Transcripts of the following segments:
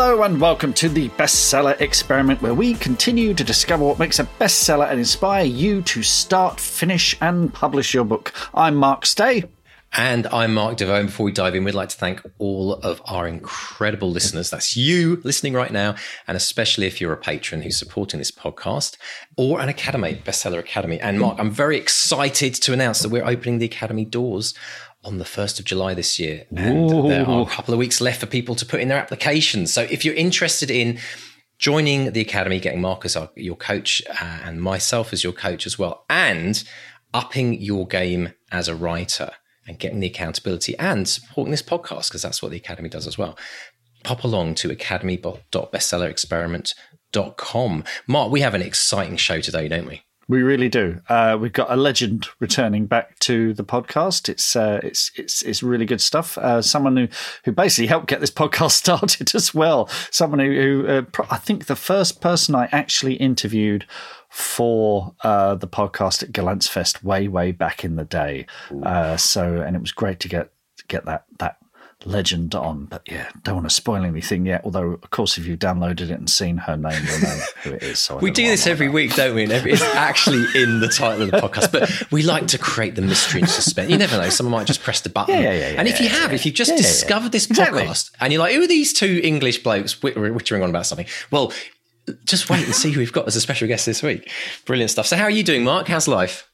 Hello and welcome to the Bestseller Experiment, where we continue to discover what makes a bestseller and inspire you to start, finish, and publish your book. I'm Mark Stay. And I'm Mark Desvaux. Before we dive in, we'd like to thank all of our incredible listeners. That's you listening right now, and especially if you're a patron who's supporting this podcast or an Academy, Bestseller Academy. And Mark, I'm very excited to announce that we're opening the Academy doors on the 1st of July this year. And Ooh. there are a couple of weeks left for people to put in their applications. So if you're interested in joining the Academy, getting Mark as our, your coach uh, and myself as your coach as well, and upping your game as a writer and getting the accountability and supporting this podcast, because that's what the Academy does as well. Pop along to academy.bestsellerexperiment.com. Mark, we have an exciting show today, don't we? We really do. Uh, we've got a legend returning back to the podcast. It's uh, it's it's it's really good stuff. Uh, someone who who basically helped get this podcast started as well. Someone who, who uh, I think the first person I actually interviewed for uh, the podcast at GollanczFest way way back in the day. Uh, so and it was great to get get that that legend on. But yeah, don't want to spoil anything yet. Although, of course, if you've downloaded it and seen her name, you'll know who it is. So we do this every week, don't we? Every, it's actually in the title of the podcast. But we like to create the mystery and suspense. You never know. Someone might just press the button. Yeah, yeah, yeah, and if you have, if you've just discovered this podcast exactly. and you're like, who are these two English blokes wittering on about something? Well, just wait and see who we've got as a special guest this week. Brilliant stuff. So, how are you doing, Mark? How's life?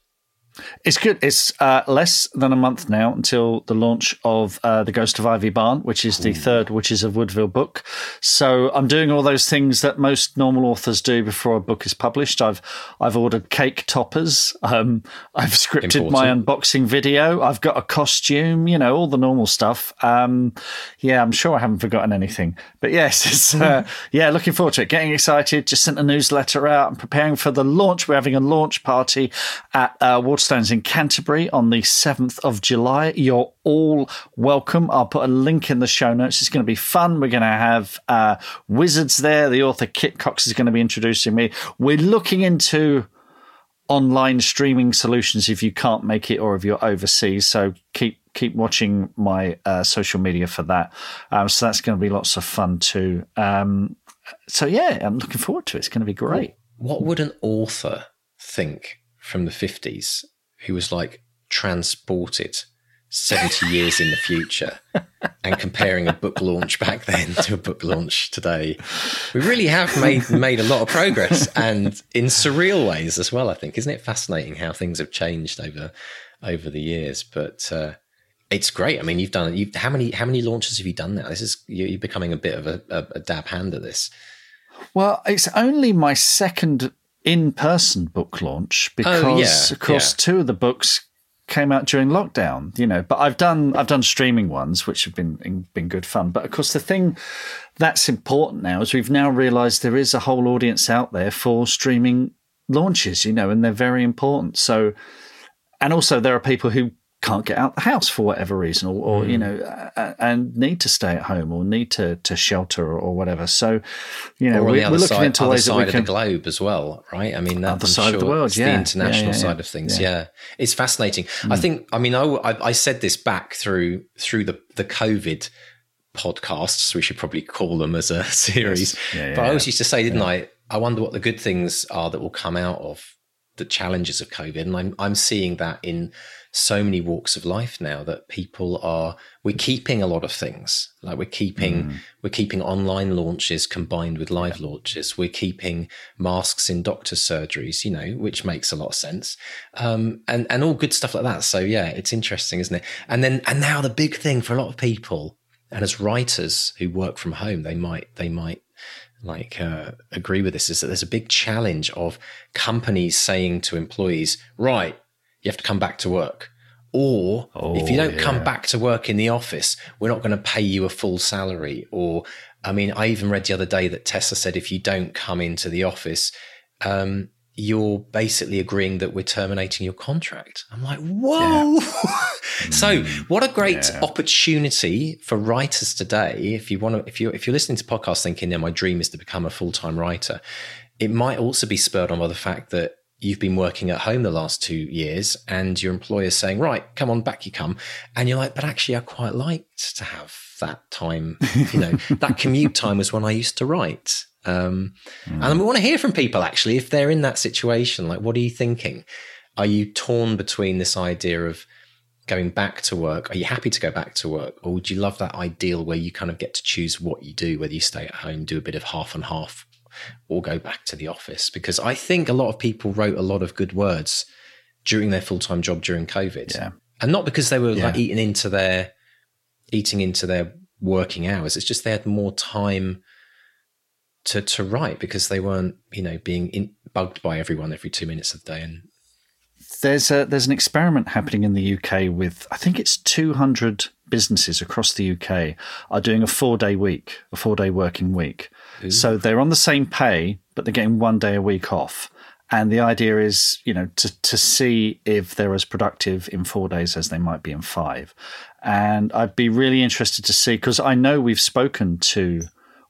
It's good. It's uh, less than a month now until the launch of uh, The Ghost of Ivy Barn, which is the Ooh. third Witches of Woodville book. So I'm doing all those things that most normal authors do before a book is published. I've I've ordered cake toppers. Um, I've scripted Important. my unboxing video. I've got a costume. You know all the normal stuff. Um, yeah, I'm sure I haven't forgotten anything. But yes, it's uh, yeah, looking forward to it. Getting excited. Just sent a newsletter out. I'm preparing for the launch. We're having a launch party at uh, Water Waterstones in Canterbury on the 7th of July. You're all welcome. I'll put a link in the show notes. It's going to be fun. We're going to have uh, wizards there. The author Kit Cox is going to be introducing me. We're looking into online streaming solutions if you can't make it or if you're overseas. So keep keep watching my uh, social media for that. Um, so that's going to be lots of fun too. Um, so yeah, I'm looking forward to it. It's going to be great. What would an author think from the 50s who was like transported 70 years in the future and comparing a book launch back then to a book launch today. We really have made made a lot of progress and in surreal ways as well i think. Isn't it fascinating how things have changed over over the years? But uh, it's great. I mean you've done you how many how many launches have you done now? This is you're becoming a bit of a, a, a dab hand at this. Well it's only my second in-person book launch because, oh, yeah, of course, yeah. two of the books came out during lockdown. You know, but I've done I've done streaming ones, which have been been good fun. But of course, the thing that's important now is we've now realised there is a whole audience out there for streaming launches. You know, and they're very important. So, and also there are people who can't get out the house for whatever reason, or, or mm. you know, uh, and need to stay at home or need to to shelter or, or whatever. So, you know, we, are looking side, into ways that we can. Of the globe as well, right? I mean, other side sure of the world, yeah, the international yeah, yeah, side of things. Yeah, it's fascinating. Mm. I think. I mean, I, I, I said this back through through the the COVID podcasts. We should probably call them as a series. Yes. but I always used to say, didn't I? I wonder what the good things are that will come out of the challenges of COVID, and I'm I'm seeing that in so many walks of life now that people are we're keeping a lot of things. Like we're keeping mm. we're keeping online launches combined with live yeah. launches. We're keeping masks in doctor surgeries you know which makes a lot of sense. Um, and and all good stuff like that. So yeah it's interesting isn't it? And then and now the big thing for a lot of people and as writers who work from home they might they might like uh, agree with this is that there's a big challenge of companies saying to employees right you have to come back to work. Or oh, if you don't yeah. come back to work in the office, we're not going to pay you a full salary. Or, I mean, I even read the other day that Tesla said if you don't come into the office, um, you're basically agreeing that we're terminating your contract. I'm like, whoa. Yeah. so mm. what a great yeah. opportunity for writers today. If you want to, if you're, if you're listening to podcasts thinking, yeah, my dream is to become a full-time writer, it might also be spurred on by the fact that you've been working at home the last two years and your employer's saying, right, come on, back you come. And you're like, but actually, I quite liked to have that time. You know, that commute time was when I used to write. Um, mm. And we want to hear from people actually, if they're in that situation, like, what are you thinking? Are you torn between this idea of going back to work? Are you happy to go back to work? Or would you love that ideal where you kind of get to choose what you do, whether you stay at home, do a bit of half and half or go back to the office because I think a lot of people wrote a lot of good words during their full time job during COVID. Yeah. And not because they were yeah. like eating into their eating into their working hours. It's just they had more time to to write because they weren't, you know, being in, bugged by everyone every two minutes of the day. And there's a there's an experiment happening in the UK with I think it's 200 businesses across the UK are doing a four day week, a four day working week. Ooh. So they're on the same pay, but they're getting one day a week off. And the idea is, you know, to, to see if they're as productive in four days as they might be in five. And I'd be really interested to see, because I know we've spoken to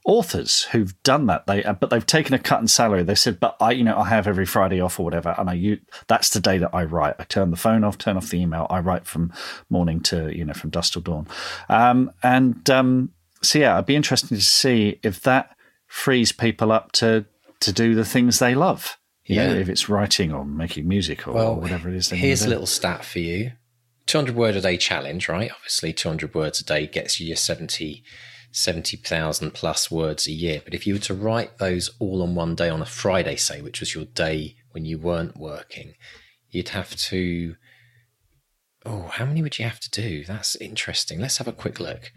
authors who've done that. They, but they've taken a cut in salary. They said, but I, you know, I have every Friday off or whatever. And I, you, that's the day that I write. I turn the phone off, turn off the email. I write from morning to, you know, from dusk till dawn. Um, and, um, so yeah, I'd be interested to see if that frees people up to to do the things they love. yeah, know, if it's writing or making music or, well, or whatever it is. Here's a little stat for you: 200 word a day challenge. Right, obviously, 200 words a day gets you your 70. 70,000 plus words a year. But if you were to write those all on one day on a Friday, say, which was your day when you weren't working, you'd have to. Oh, how many would you have to do? That's interesting. Let's have a quick look.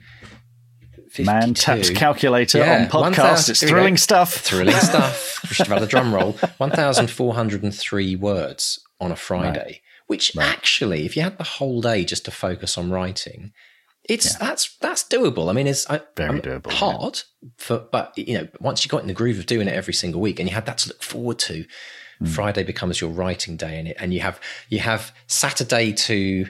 52. Man taps calculator yeah, on podcast. it's thrilling stuff. Thrilling stuff. we should have had a drum roll. 1,403 words on a Friday, right. which right. actually, if you had the whole day just to focus on writing, it's yeah. that's that's doable. I mean, it's very I, doable. Hard, yeah. for, but you know, once you got in the groove of doing it every single week, and you had that to look forward to, mm. Friday becomes your writing day, and it, and you have you have Saturday to,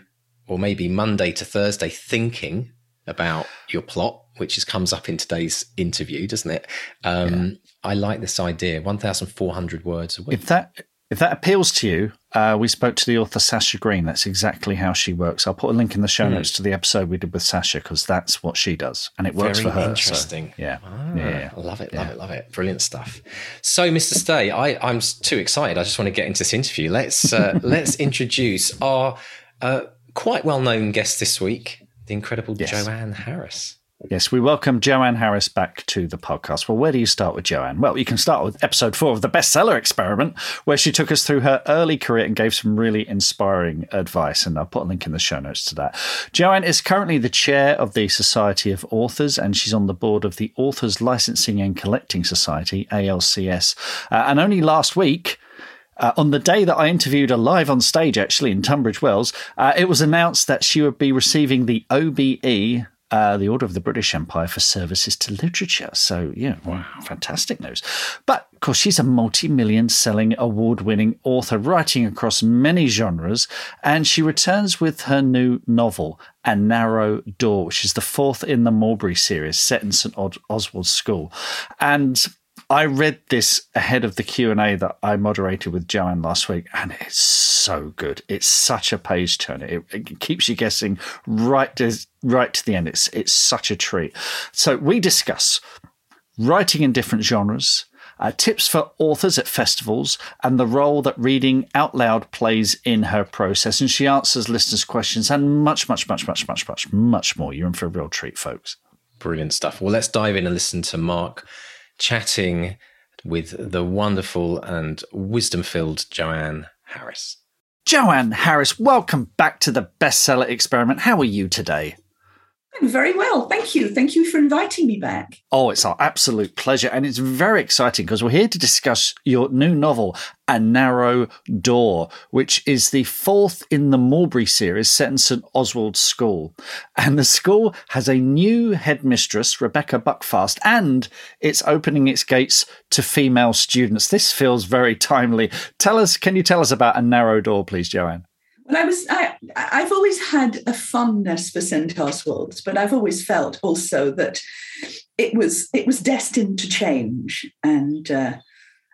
or maybe Monday to Thursday thinking about your plot which is, comes up in today's interview, doesn't it? Um, yeah. I like this idea. One thousand four hundred words a week. If that if that appeals to you, uh, we spoke to the author Sasha Green. That's exactly how she works. I'll put a link in the show mm. notes to the episode we did with Sasha because that's what she does, and it works Very for her. Interesting. So, yeah. Ah, yeah, love it, love yeah. it, love it. Brilliant stuff. So, Mr. Stay, I, I'm too excited. I just want to get into this interview. Let's uh, let's introduce our uh, quite well known guest this week, the incredible yes. Joanne Harris. Yes, we welcome Joanne Harris back to the podcast. Well, where do you start with Joanne? Well, you can start with episode four of the bestseller experiment, where she took us through her early career and gave some really inspiring advice. And I'll put a link in the show notes to that. Joanne is currently the chair of the Society of Authors, and she's on the board of the Authors Licensing and Collecting Society, ALCS. Uh, and only last week, uh, on the day that I interviewed her live on stage, actually in Tunbridge Wells, uh, it was announced that she would be receiving the OBE uh, the Order of the British Empire for services to literature. So, yeah, wow, fantastic news. But of course, she's a multi million selling, award winning author writing across many genres. And she returns with her new novel, A Narrow Door, which is the fourth in the Malbry series set in St. Oswald's School. And I read this ahead of the Q and A that I moderated with Joanne last week, and it's so good. It's such a page turner. It, it, keeps you guessing right to right to the end. It's it's such a treat. So we discuss writing in different genres, uh, tips for authors at festivals, and the role that reading out loud plays in her process. And she answers listeners' questions and much, much, much, much, much, much, much more. You're in for a real treat, folks. Brilliant stuff. Well, let's dive in and listen to Mark chatting with the wonderful and wisdom filled Joanne Harris. Joanne Harris, welcome back to the bestseller experiment. How are you today? Very well. Thank you. Thank you for inviting me back. Oh, it's our absolute pleasure. And it's very exciting because we're here to discuss your new novel, A Narrow Door, which is the fourth in the Malbry series set in St. Oswald's School. And the school has a new headmistress, Rebecca Buckfast, and it's opening its gates to female students. This feels very timely. Tell us, can you tell us about A Narrow Door, please, Joanne? Well, I was I I've always had a fondness for St Oswald's, but I've always felt also that it was it was destined to change. And uh,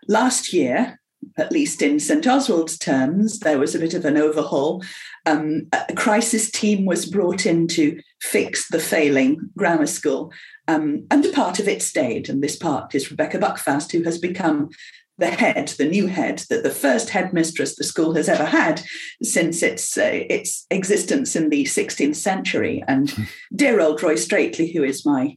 last year, at least in St Oswald's terms, there was a bit of an overhaul. Um, a crisis team was brought in to fix the failing grammar school, um, and a part of it stayed. And this part is Rebecca Buckfast, who has become the head, the new head, that the first headmistress the school has ever had since its uh, its existence in the 16th century. And hmm. dear old Roy Straitley, who is my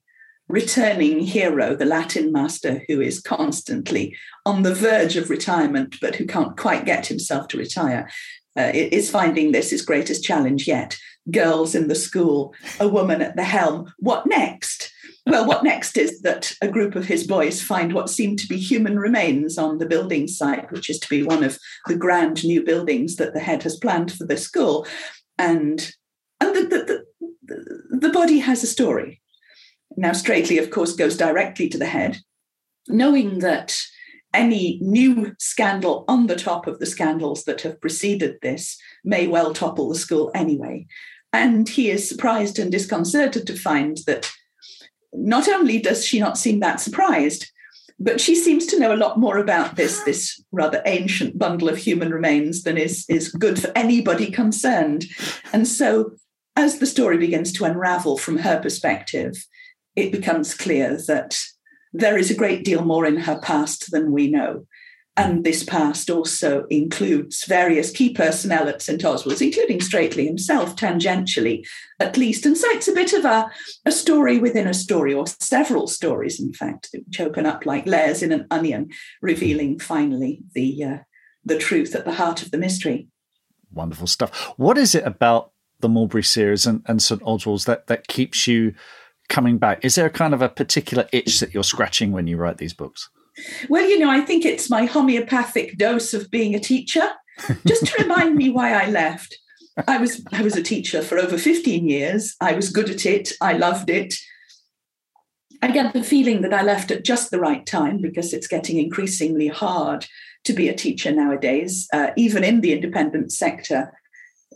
returning hero, the Latin master who is constantly on the verge of retirement, but who can't quite get himself to retire, uh, is finding this his greatest challenge yet. Girls in the school, a woman at the helm. What next? Well, what next is that a group of his boys find what seem to be human remains on the building site, which is to be one of the grand new buildings that the head has planned for the school. And, and the, the, the, the body has a story. Now, Straitley, of course, goes directly to the head, knowing that any new scandal on the top of the scandals that have preceded this may well topple the school anyway. And he is surprised and disconcerted to find that not only does she not seem that surprised, but she seems to know a lot more about this this rather ancient bundle of human remains than is is good for anybody concerned and so as the story begins to unravel from her perspective it becomes clear that there is a great deal more in her past than we know and this past also includes various key personnel at St. Oswald's, including Straitley himself, tangentially at least. And so it's a bit of a, a story within a story, or several stories, in fact, which open up like layers in an onion, revealing finally the, uh, the truth at the heart of the mystery. Wonderful stuff. What is it about the Malbry series and, and St. Oswald's that, that keeps you coming back? Is there a kind of a particular itch that you're scratching when you write these books? Well, you know, I think it's my homeopathic dose of being a teacher, just to remind me why I left. I was I was a teacher for over 15 years. I was good at it. I loved it. I get the feeling that I left at just the right time because it's getting increasingly hard to be a teacher nowadays, uh, even in the independent sector,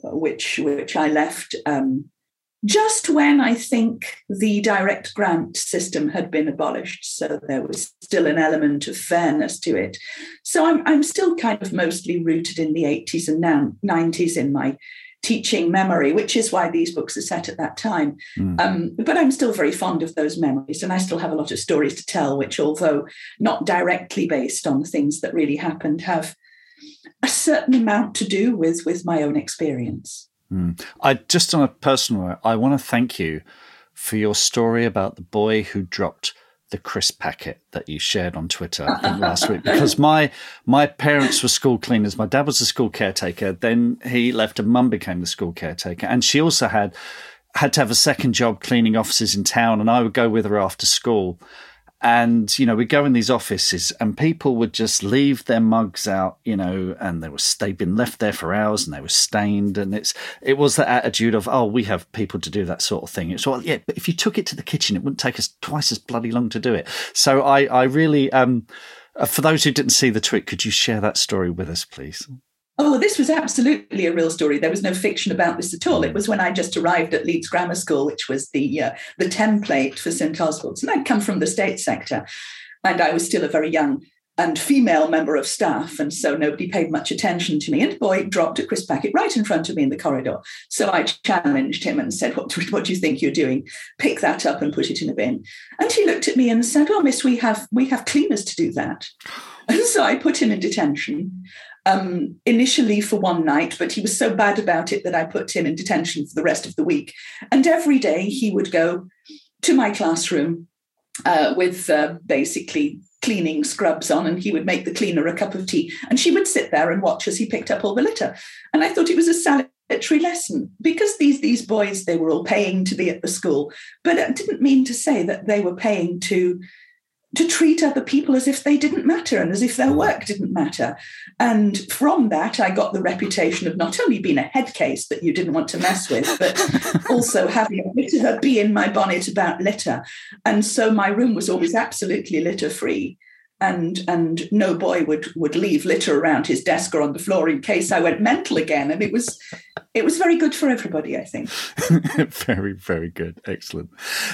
which which I left um, just when I think the direct grant system had been abolished. So there was still an element of fairness to it. So I'm, I'm still kind of mostly rooted in the 80s and now 90s in my teaching memory, which is why these books are set at that time. Mm. Um, but I'm still very fond of those memories, and I still have a lot of stories to tell, which, although not directly based on things that really happened, have a certain amount to do with with my own experience. Mm. I just on a personal note, I want to thank you for your story about the boy who dropped the crisp packet that you shared on Twitter last week because my my parents were school cleaners. My dad was a school caretaker. Then he left, and mum became the school caretaker, and she also had had to have a second job cleaning offices in town. And I would go with her after school. And, you know, we go in these offices and people would just leave their mugs out, you know, and they were, they'd been left there for hours and they were stained. And it's, it was the attitude of, oh, we have people to do that sort of thing. It's well, yeah, but if you took it to the kitchen, it wouldn't take us twice as bloody long to do it. So I, I really, um, uh, for those who didn't see the tweet, could you share that story with us, please? Oh, this was absolutely a real story. There was no fiction about this at all. It was when I just arrived at Leeds Grammar School, which was the uh, the template for St Oswald's, and I'd come from the state sector, and I was still a very young and female member of staff. And so nobody paid much attention to me. And boy dropped a crisp packet right in front of me in the corridor. So I challenged him and said, what, what do you think you're doing? Pick that up and put it in a bin. And he looked at me and said, Oh, miss, we have we have cleaners to do that. And so I put him in detention. Um, initially for one night, but he was so bad about it that I put him in detention for the rest of the week. And every day he would go to my classroom uh, with uh, basically cleaning scrubs on, and he would make the cleaner a cup of tea. And she would sit there and watch as he picked up all the litter. And I thought it was a salutary lesson because these, these boys, they were all paying to be at the school. But it didn't mean to say that they were paying to to treat other people as if they didn't matter and as if their work didn't matter. And from that, I got the reputation of not only being a head case that you didn't want to mess with, but also having a bit of a bee in my bonnet about litter. And so my room was always absolutely litter free. And, and no boy would would leave litter around his desk or on the floor in case I went mental again. And it was it was very good for everybody, I think. very, very good. Excellent.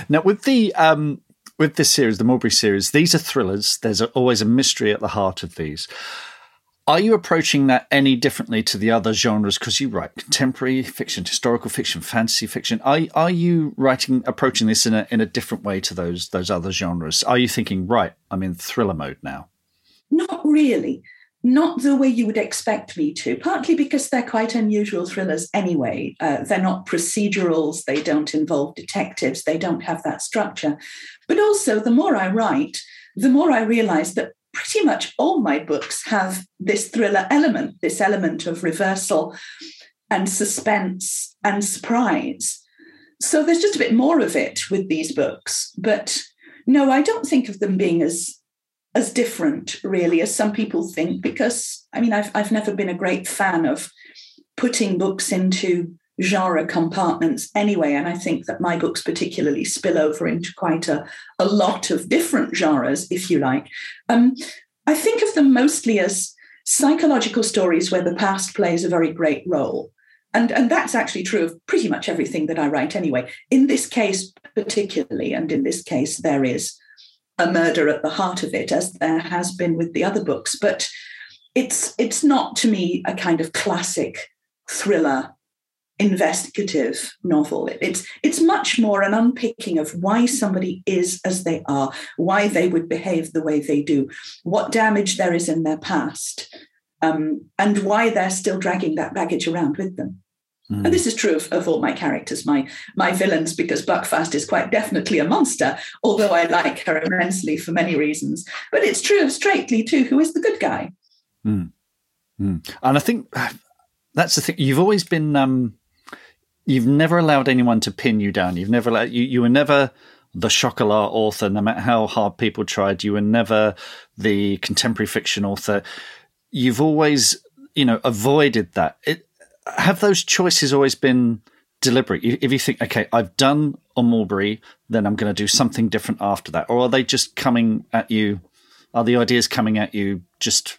Now with the um with this series, the Malbry series, these are thrillers. There's always a mystery at the heart of these. Are you approaching that any differently to the other genres? Because you write contemporary fiction, historical fiction, fantasy fiction. Are are you writing approaching this in a in a different way to those those other genres? Are you thinking, right, I'm in thriller mode now? Not really not the way you would expect me to, partly because they're quite unusual thrillers anyway. Uh, they're not procedurals, they don't involve detectives, they don't have that structure. But also, the more I write, the more I realize that pretty much all my books have this thriller element, this element of reversal and suspense and surprise. So there's just a bit more of it with these books. But no, I don't think of them being as as different, really, as some people think, because I mean, I've, I've never been a great fan of putting books into genre compartments anyway. And I think that my books particularly spill over into quite a, a lot of different genres, if you like. Um, I think of them mostly as psychological stories where the past plays a very great role. And, and that's actually true of pretty much everything that I write anyway. In this case, particularly, and in this case, there is a murder at the heart of it, as there has been with the other books. But it's it's not to me a kind of classic thriller investigative novel. It's it's much more an unpicking of why somebody is as they are, why they would behave the way they do, what damage there is in their past, um, and why they're still dragging that baggage around with them. Mm. And this is true of, of all my characters, my my villains, because Buckfast is quite definitely a monster, although I like her immensely for many reasons. But it's true of Straitley too, who is the good guy. Mm. Mm. And I think that's the thing. You've always been um, you've never allowed anyone to pin you down. You've never allowed you you were never the chocolat author, no matter how hard people tried. You were never the contemporary fiction author. You've always, you know, avoided that. It, have those choices always been deliberate? If you think, okay, I've done a Malbry, then I'm going to do something different after that, or are they just coming at you? Are the ideas coming at you just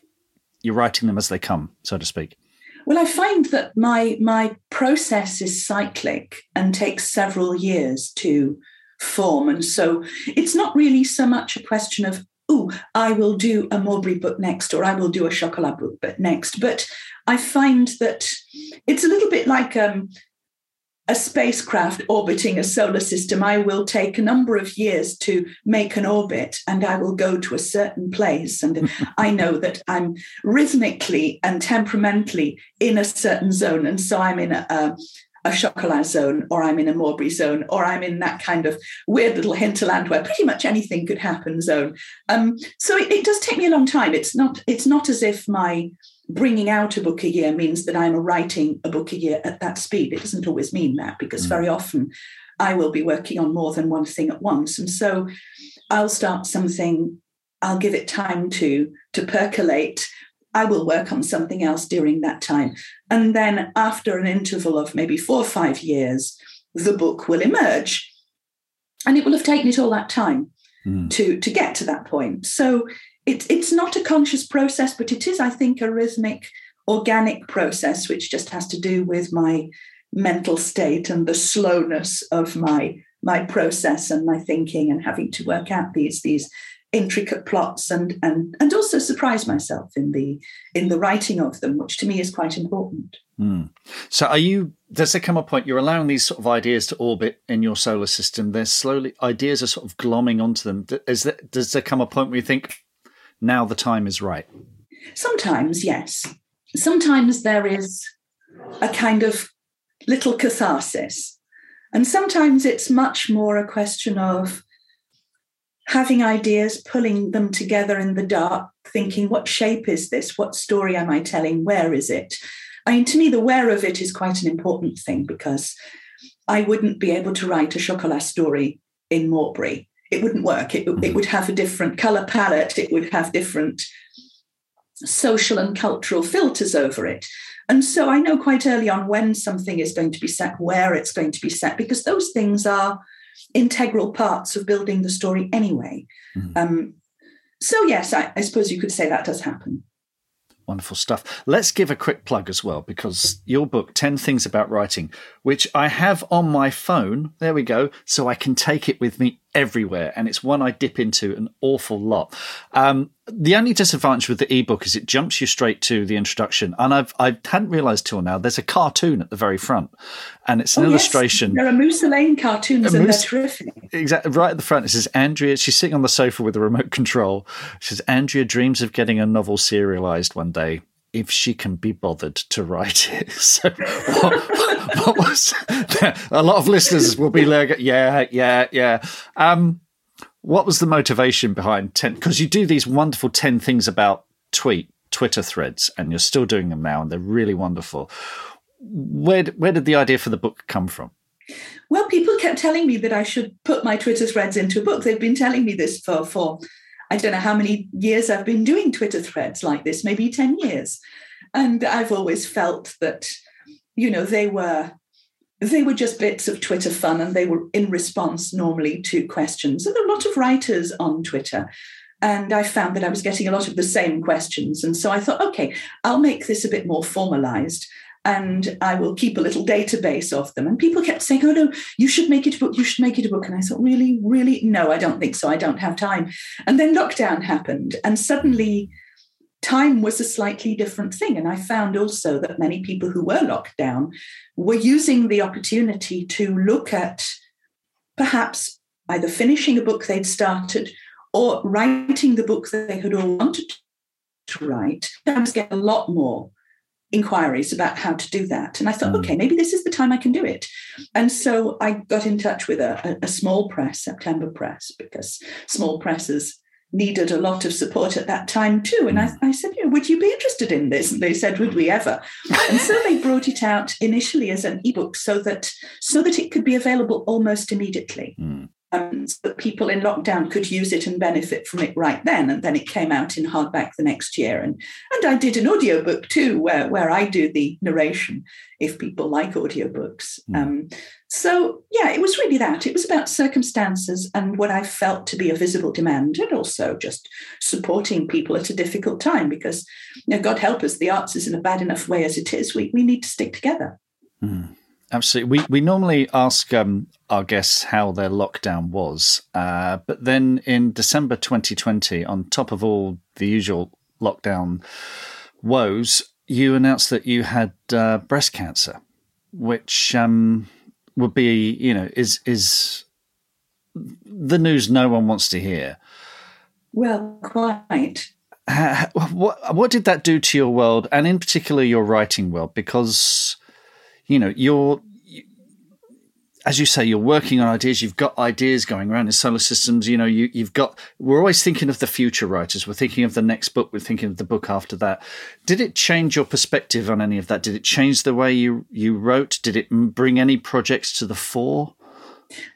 you're writing them as they come, so to speak? Well, I find that my my process is cyclic and takes several years to form, and so it's not really so much a question of oh, I will do a Malbry book next, or I will do a Chocolat book next. But I find that it's a little bit like um, a spacecraft orbiting a solar system. I will take a number of years to make an orbit and I will go to a certain place. And I know that I'm rhythmically and temperamentally in a certain zone. And so I'm in a, a a chocolat zone or I'm in a Malbry zone or I'm in that kind of weird little hinterland where pretty much anything could happen zone. Um, so it, it, does take me a long time. It's not it's not as if my bringing out a book a year means that I'm writing a book a year at that speed. It doesn't always mean that because mm. very often I will be working on more than one thing at once. And so I'll start something, I'll give it time to to percolate. I will work on something else during that time. And then after an interval of maybe four or five years, the book will emerge. And it will have taken it all that time mm. to, to get to that point. So it, it's not a conscious process, but it is, I think, a rhythmic, organic process, which just has to do with my mental state and the slowness of my my process and my thinking and having to work out these these intricate plots and and and also surprise myself in the in the writing of them, which to me is quite important. Mm. So, are you? Does there come a point you're allowing these sort of ideas to orbit in your solar system? They're slowly ideas are sort of glomming onto them. Is there, does there come a point where you think now the time is right? Sometimes, yes. Sometimes there is a kind of little catharsis, and sometimes it's much more a question of having ideas, pulling them together in the dark, thinking, what shape is this? What story am I telling? Where is it? I mean, to me, the where of it is quite an important thing because I wouldn't be able to write a chocolat story in Malbry. It wouldn't work. It, it would have a different color palette. It would have different social and cultural filters over it. And so I know quite early on when something is going to be set, where it's going to be set, because those things are integral parts of building the story anyway. Mm-hmm. Um, so, yes, I, I suppose you could say that does happen. Wonderful stuff. Let's give a quick plug as well, because your book, 10 Things About Writing, which I have on my phone, there we go, so I can take it with me everywhere. And it's one I dip into an awful lot. Um, the only disadvantage with the ebook is it jumps you straight to the introduction. And I've, I hadn't realized till now, there's a cartoon at the very front. And it's an oh, illustration. Yes. There are Musa Lane cartoons, and Moose, they're terrific. Exactly. Right at the front, it says Andrea, she's sitting on the sofa with a remote control. She says, Andrea dreams of getting a novel serialized one day if she can be bothered to write it. So, what, what was a lot of listeners will be like, yeah, yeah, yeah. Um, what was the motivation behind 10? Because you do these wonderful 10 things about tweet, Twitter threads, and you're still doing them now, and they're really wonderful. Where, where did the idea for the book come from? Well, people kept telling me that I should put my Twitter threads into a book. They've been telling me this for, for I don't know how many years I've been doing Twitter threads like this, maybe 10 years. And I've always felt that, you know, they were they were just bits of Twitter fun and they were in response normally to questions. And there are a lot of writers on Twitter. And I found that I was getting a lot of the same questions. And so I thought, okay, I'll make this a bit more formalized and I will keep a little database of them. And people kept saying, oh, no, you should make it a book, you should make it a book. And I thought, really, really? No, I don't think so. I don't have time. And then lockdown happened, and suddenly time was a slightly different thing. And I found also that many people who were locked down were using the opportunity to look at perhaps either finishing a book they'd started or writing the book they had all wanted to write. Sometimes get a lot more inquiries about how to do that. And I thought, mm. okay, maybe this is the time I can do it. And so I got in touch with a, a, small press, September Press, because small presses needed a lot of support at that time too. And I, mm. I said, you know, would you be interested in this? And they said, would we ever? and so they brought it out initially as an ebook so that so that it could be available almost immediately. Mm um, so that people in lockdown could use it and benefit from it right then. And then it came out in hardback the next year. And and I did an audiobook too, where, where I do the narration if people like audiobooks. Mm. Um, so yeah, it was really that. It was about circumstances and what I felt to be a visible demand, and also just supporting people at a difficult time because you know, God help us, the arts is in a bad enough way as it is. We we need to stick together. Mm. Absolutely. We we normally ask um, our guests how their lockdown was, uh, but then in December 2020, on top of all the usual lockdown woes, you announced that you had uh, breast cancer, which um, would be, you know, is is the news no one wants to hear. Well, quite. Uh, what what did that do to your world, and in particular your writing world? Because you know, you're, as you say, you're working on ideas. You've got ideas going around in solar systems. You know, you, you've got. We're always thinking of the future writers. We're thinking of the next book. We're thinking of the book after that. Did it change your perspective on any of that? Did it change the way you you wrote? Did it bring any projects to the fore?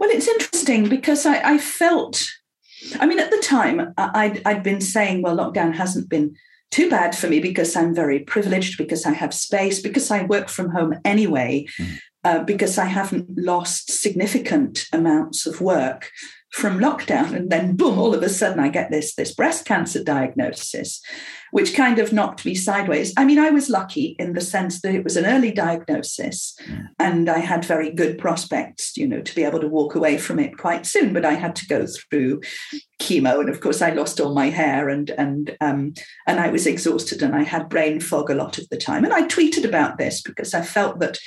Well, it's interesting because I, I felt. I mean, at the time, I'd, I'd been saying, well, lockdown hasn't been too bad for me because I'm very privileged, because I have space, because I work from home anyway. Mm. uh, because I haven't lost significant amounts of work from lockdown. And then, boom, all of a sudden, I get this, this breast cancer diagnosis, which kind of knocked me sideways. I mean, I was lucky in the sense that it was an early diagnosis mm. and I had very good prospects, you know, to be able to walk away from it quite soon. But I had to go through chemo. And of course, I lost all my hair and, and, um, and I was exhausted and I had brain fog a lot of the time. And I tweeted about this because I felt that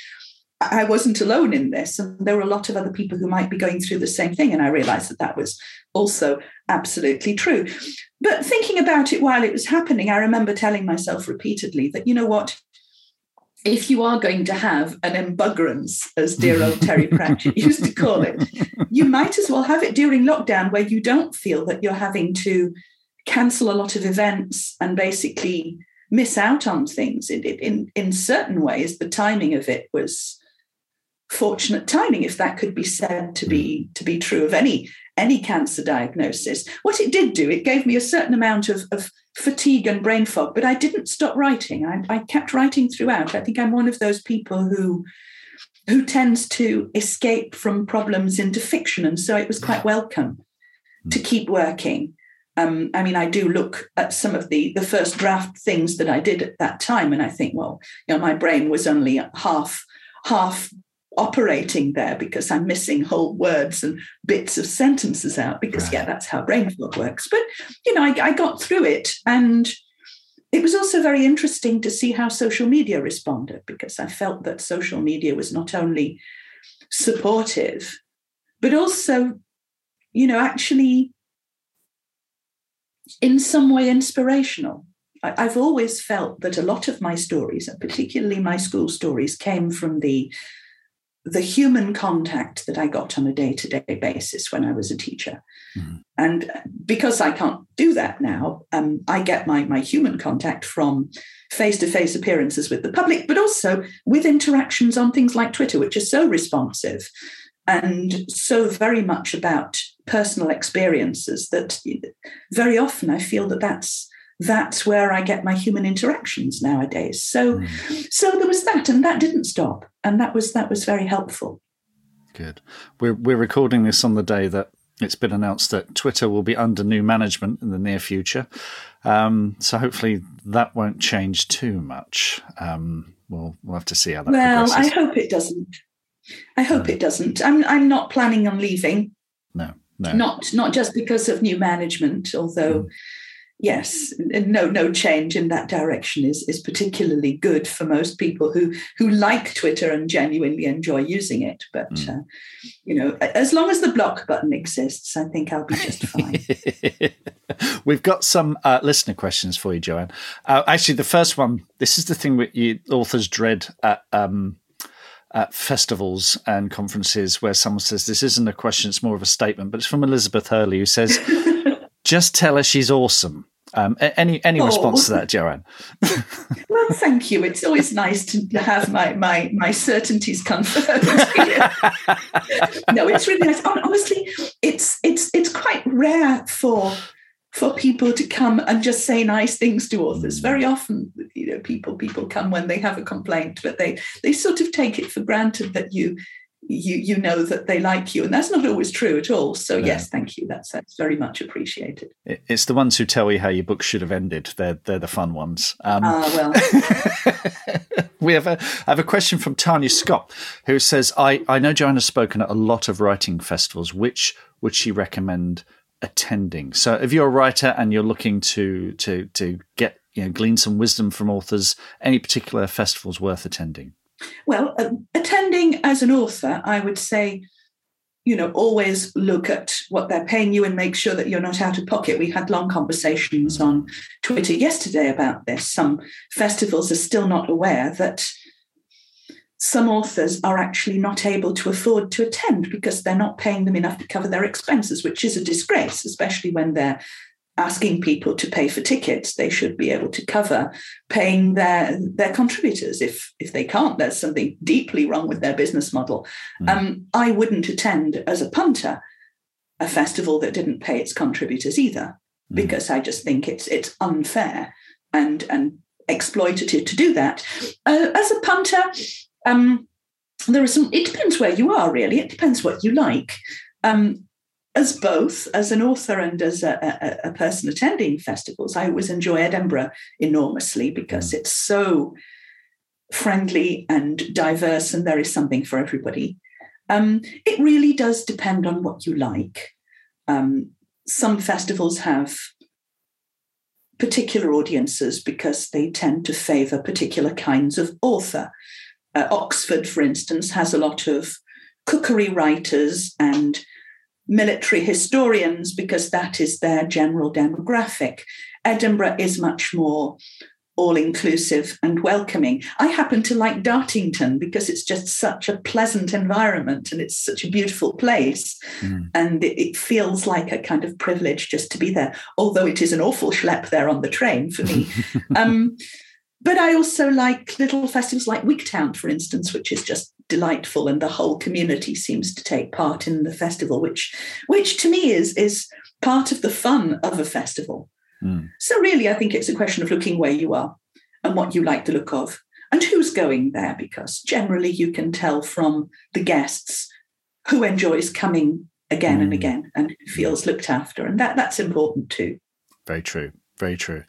I wasn't alone in this. And there were a lot of other people who might be going through the same thing. And I realized that that was also absolutely true. But thinking about it while it was happening, I remember telling myself repeatedly that, you know what? If you are going to have an embuggerance, as dear old Terry Pratchett used to call it, you might as well have it during lockdown where you don't feel that you're having to cancel a lot of events and basically miss out on things. It, it, in, in certain ways, the timing of it was fortunate timing, if that could be said to be to be true of any any cancer diagnosis. What it did do, it gave me a certain amount of, of fatigue and brain fog, but I didn't stop writing. I, I kept writing throughout. I think I'm one of those people who who tends to escape from problems into fiction, and so it was quite welcome to keep working. Um, I mean, I do look at some of the the first draft things that I did at that time, and I think, well, you know, my brain was only half half operating there because I'm missing whole words and bits of sentences out because, right. yeah, that's how brain fog works. But, you know, I, I got through it. And it was also very interesting to see how social media responded because I felt that social media was not only supportive, but also, you know, actually in some way inspirational. I've always felt that a lot of my stories, and particularly my school stories, came from the the human contact that I got on a day to day basis when I was a teacher. Mm-hmm. And because I can't do that now, um, I get my, my human contact from face to face appearances with the public, but also with interactions on things like Twitter, which are so responsive and so very much about personal experiences that very often I feel that that's that's where I get my human interactions nowadays. So, mm. so there was that, and that didn't stop, and that was that was very helpful. Good. We're we're recording this on the day that it's been announced that Twitter will be under new management in the near future. Um, so hopefully that won't change too much. Um, we'll we'll have to see how that. Well, progresses. I hope it doesn't. I hope it doesn't. I'm I'm not planning on leaving. No, no. Not not just because of new management, although. Mm yes, no, no change in that direction is is particularly good for most people who who like Twitter and genuinely enjoy using it. But mm. uh, you know, as long as the block button exists, I think I'll be just fine. We've got some uh, listener questions for you, Joanne. Uh, actually, the first one. This is the thing that you authors dread at. Um, at festivals and conferences where someone says this isn't a question, it's more of a statement, but it's from Elizabeth Hurley who says, just tell her she's awesome. Um, any any oh. response to that, Joanne? well, thank you. It's always nice to have my my my certainties confirmed. no, it's really nice. Honestly, it's it's it's quite rare for for people to come and just say nice things to authors. Very often, you know, people people come when they have a complaint, but they they sort of take it for granted that you you you know that they like you. And that's not always true at all. So no. yes thank you. That's that's very much appreciated. It's the ones who tell you how your book should have ended. They're they're the fun ones. Um, ah well. we have a I have a question from Tanya Scott who says I I know Joanna's spoken at a lot of writing festivals. Which would she recommend attending? So if you're a writer and you're looking to to to get you know glean some wisdom from authors any particular festivals worth attending well, uh, attending as an author, I would say, you know, always look at what they're paying you and make sure that you're not out of pocket. We had long conversations on Twitter yesterday about this. Some festivals are still not aware that some authors are actually not able to afford to attend because they're not paying them enough to cover their expenses, which is a disgrace, especially when they're asking people to pay for tickets. They should be able to cover paying their their contributors. If if they can't, there's something deeply wrong with their business model. Mm. Um, I wouldn't attend as a punter a festival that didn't pay its contributors either, mm. because I just think it's it's unfair and and exploitative to do that. Uh, as a punter. Um, there are some. It depends where you are, really. It depends what you like. Um, as both as an author and as a, a, a, person attending festivals, I always enjoy Edinburgh enormously because it's so friendly and diverse, and there is something for everybody. Um, it really does depend on what you like. Um, some festivals have particular audiences because they tend to favor particular kinds of author. Uh, Oxford, for instance, has a lot of cookery writers and military historians because that is their general demographic. Edinburgh is much more all inclusive and welcoming. I happen to like Dartington because it's just such a pleasant environment and it's such a beautiful place. Mm. And it, it, feels like a kind of privilege just to be there, although it is an awful schlep there on the train for me. um, but I also like little festivals like Wigtown, for instance, which is just delightful, and the whole community seems to take part in the festival, which, which to me is is part of the fun of a festival. Mm. So really, I think it's a question of looking where you are and what you like the look of, and who's going there, because generally you can tell from the guests who enjoys coming again mm. and again and who feels looked after, and that that's important too. Very true. Very true.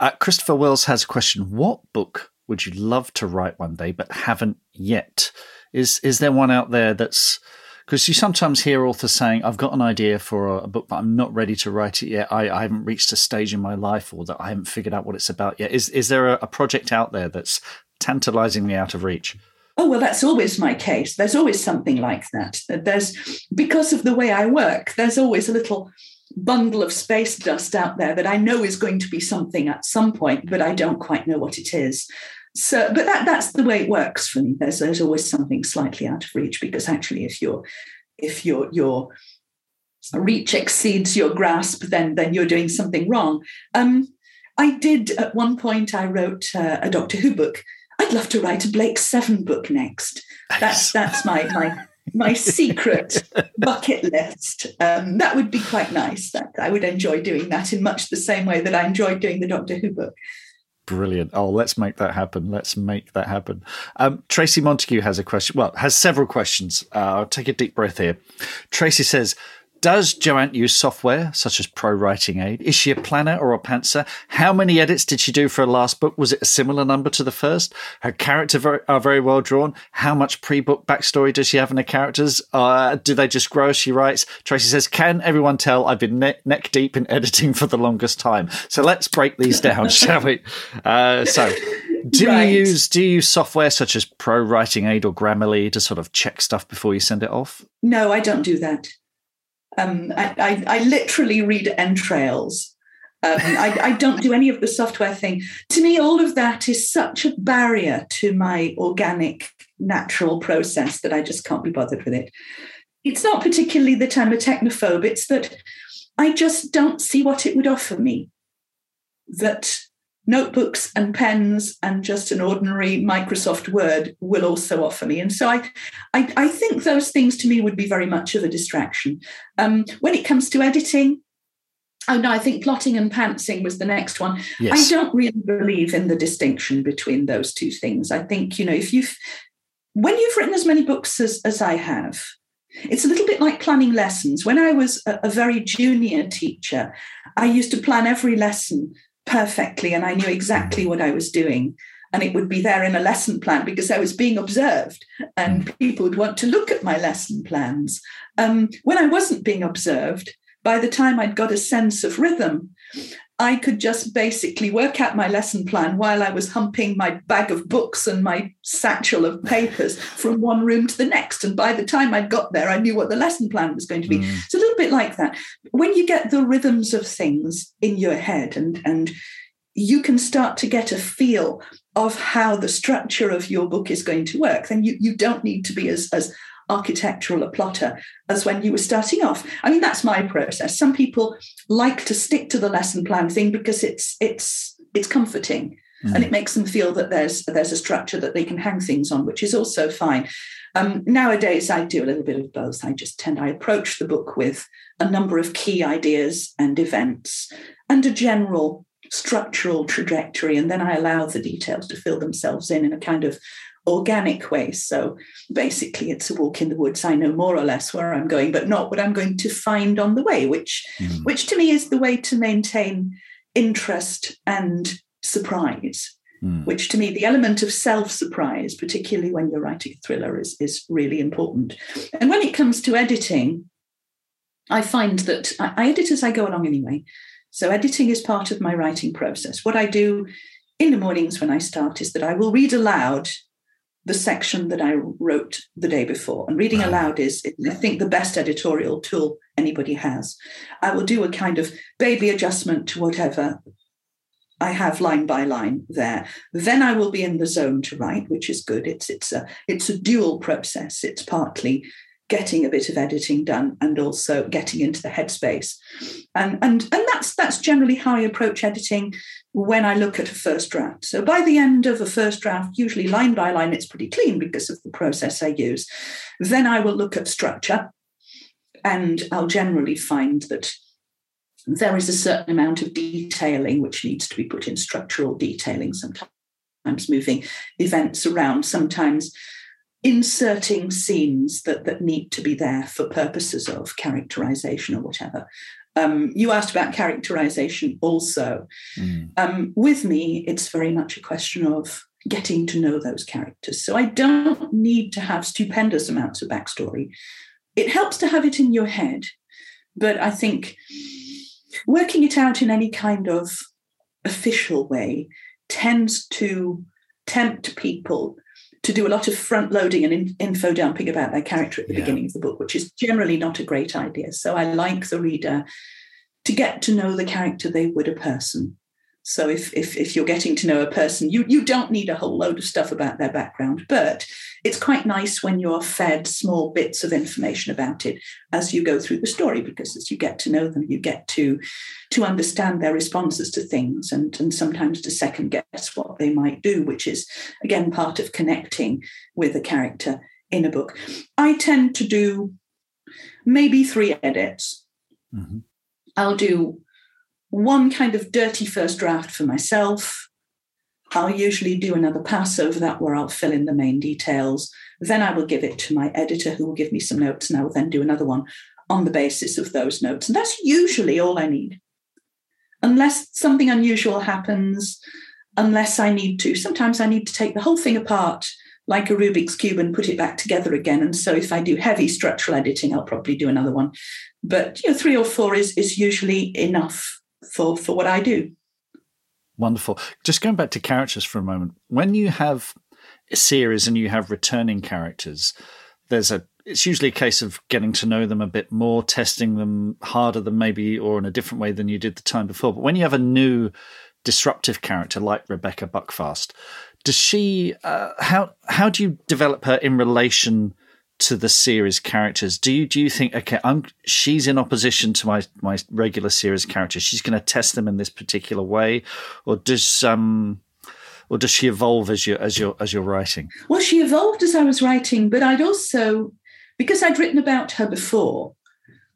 Uh, Christopher Wells has a question. What book would you love to write one day but haven't yet? Is is there one out there that's because you sometimes hear authors saying, "I've got an idea for a, book, but I'm not ready to write it yet. I, I, haven't reached a stage in my life, or that I haven't figured out what it's about yet." Is is there a, a project out there that's tantalizingly out of reach? Oh well, that's always my case. There's always something like that. There's because of the way I work. There's always a little bundle of space dust out there that I know is going to be something at some point, but I don't quite know what it is. So, but that that's the way it works for me. There's there's always something slightly out of reach because actually, if your if your your reach exceeds your grasp, then then you're doing something wrong. Um, I did at one point. I wrote uh, a Doctor Who book. I'd love to write a Blake Seven book next. That's that's my my my secret bucket list. Um, that would be quite nice. That I would enjoy doing that in much the same way that I enjoyed doing the Doctor Who book. Brilliant. Oh, let's make that happen. Let's make that happen. Um, Tracy Montague has a question. Well, has several questions. Uh, I'll take a deep breath here. Tracy says, does Joanne use software such as ProWritingAid? Is she a planner or a pantser? How many edits did she do for her last book? Was it a similar number to the first? Her characters are very well drawn. How much pre-book backstory does she have in her characters? Uh, do they just grow as she writes? Tracy says, "Can everyone tell I've been ne- neck deep in editing for the longest time?" So let's break these down, shall we? Uh, so. Do right. you use do you use software such as ProWritingAid or Grammarly to sort of check stuff before you send it off? No, I don't do that. Um, I, I, I, literally read entrails. Um, I, I, don't do any of the software thing. To me, all of that is such a barrier to my organic, natural process that I just can't be bothered with it. It's not particularly that I'm a technophobe, it's that I just don't see what it would offer me. That notebooks and pens and just an ordinary Microsoft Word will also offer me. And so I, I, I think those things to me would be very much of a distraction. Um, when it comes to editing, oh no, I think plotting and pantsing was the next one. Yes. I don't really believe in the distinction between those two things. I think, you know, if you've, when you've written as many books as, as I have, it's a little bit like planning lessons. When I was a, a, very junior teacher, I used to plan every lesson perfectly and I knew exactly what I was doing. And it would be there in a lesson plan because I was being observed and mm. people would want to look at my lesson plans. Um, when I wasn't being observed, by the time I'd got a sense of rhythm, I could just basically work out my lesson plan while I was humping my bag of books and my satchel of papers from one room to the next. And by the time I'd got there, I knew what the lesson plan was going to be. Mm. It's a little bit like that. When you get the rhythms of things in your head and, and you can start to get a feel of how the structure of your book is going to work, then you, you don't need to be as, as architectural a plotter as when you were starting off. I mean, that's my process. Some people like to stick to the lesson plan thing because it's it's it's comforting mm. and it makes them feel that there's there's a structure that they can hang things on, which is also fine. Um, nowadays, I do a little bit of both. I just tend I approach the book with a number of key ideas and events and a general structural trajectory, and then I allow the details to fill themselves in in a kind of organic way. So basically, it's a walk in the woods. I know more or less where I'm going, but not what I'm going to find on the way, which, mm. which to me is the way to maintain interest and surprise. Mm. Which to me, the element of self surprise, particularly when you're writing a thriller, is, is really important. And when it comes to editing, I find that I, I edit as I go along anyway. So editing is part of my writing process. What I do in the mornings when I start is that I will read aloud the section that I wrote the day before. And reading aloud is, I think, the best editorial tool anybody has. I will do a kind of baby adjustment to whatever I have line by line there. Then I will be in the zone to write, which is good. It's it's a it's a dual process. It's partly getting a bit of editing done and also getting into the headspace. And, and, and that's, that's generally how I approach editing when I look at a first draft. So by the end of a first draft, usually line by line, it's pretty clean because of the process I use. Then I will look at structure and I'll generally find that there is a certain amount of detailing which needs to be put in structural detailing sometimes moving events around sometimes inserting scenes that, that need to be there for purposes of characterization or whatever. Um, you asked about characterization also. Mm. Um, with me, it's very much a question of getting to know those characters. So I don't need to have stupendous amounts of backstory. It helps to have it in your head, but I think working it out in any kind of official way tends to tempt people to do a lot of front loading and in, info dumping about their character at the yeah. beginning of the book, which is generally not a great idea. So I like the reader to get to know the character they would a person. So if, if, if you're getting to know a person, you, you don't need a whole load of stuff about their background, but it's quite nice when you're fed small bits of information about it as you go through the story, because as you get to know them, you get to, to understand their responses to things and, and sometimes to second guess what they might do, which is, again, part of connecting with a character in a book. I tend to do maybe three edits. Mm-hmm. I'll do one kind of dirty first draft for myself. I'll usually do another pass over that where I'll fill in the main details. Then I will give it to my editor who will give me some notes, and I will then do another one on the basis of those notes. And that's usually all I need. Unless something unusual happens, unless I need to. Sometimes I need to take the whole thing apart like a Rubik's Cube and put it back together again. And so if I do heavy structural editing, I'll probably do another one. But you know, three or four is, is usually enough for for what I do. Wonderful. Just going back to characters for a moment. When you have a series and you have returning characters, there's a it's usually a case of getting to know them a bit more, testing them harder than maybe or in a different way than you did the time before. But when you have a new disruptive character like Rebecca Buckfast, does she uh, how how do you develop her in relation to the series characters. Do you do you think okay i'm she's in opposition to my my regular series character she's going to test them in this particular way or does um or does she evolve as you as you're as you're writing? Well she evolved as i was writing but i'd also because i'd written about her before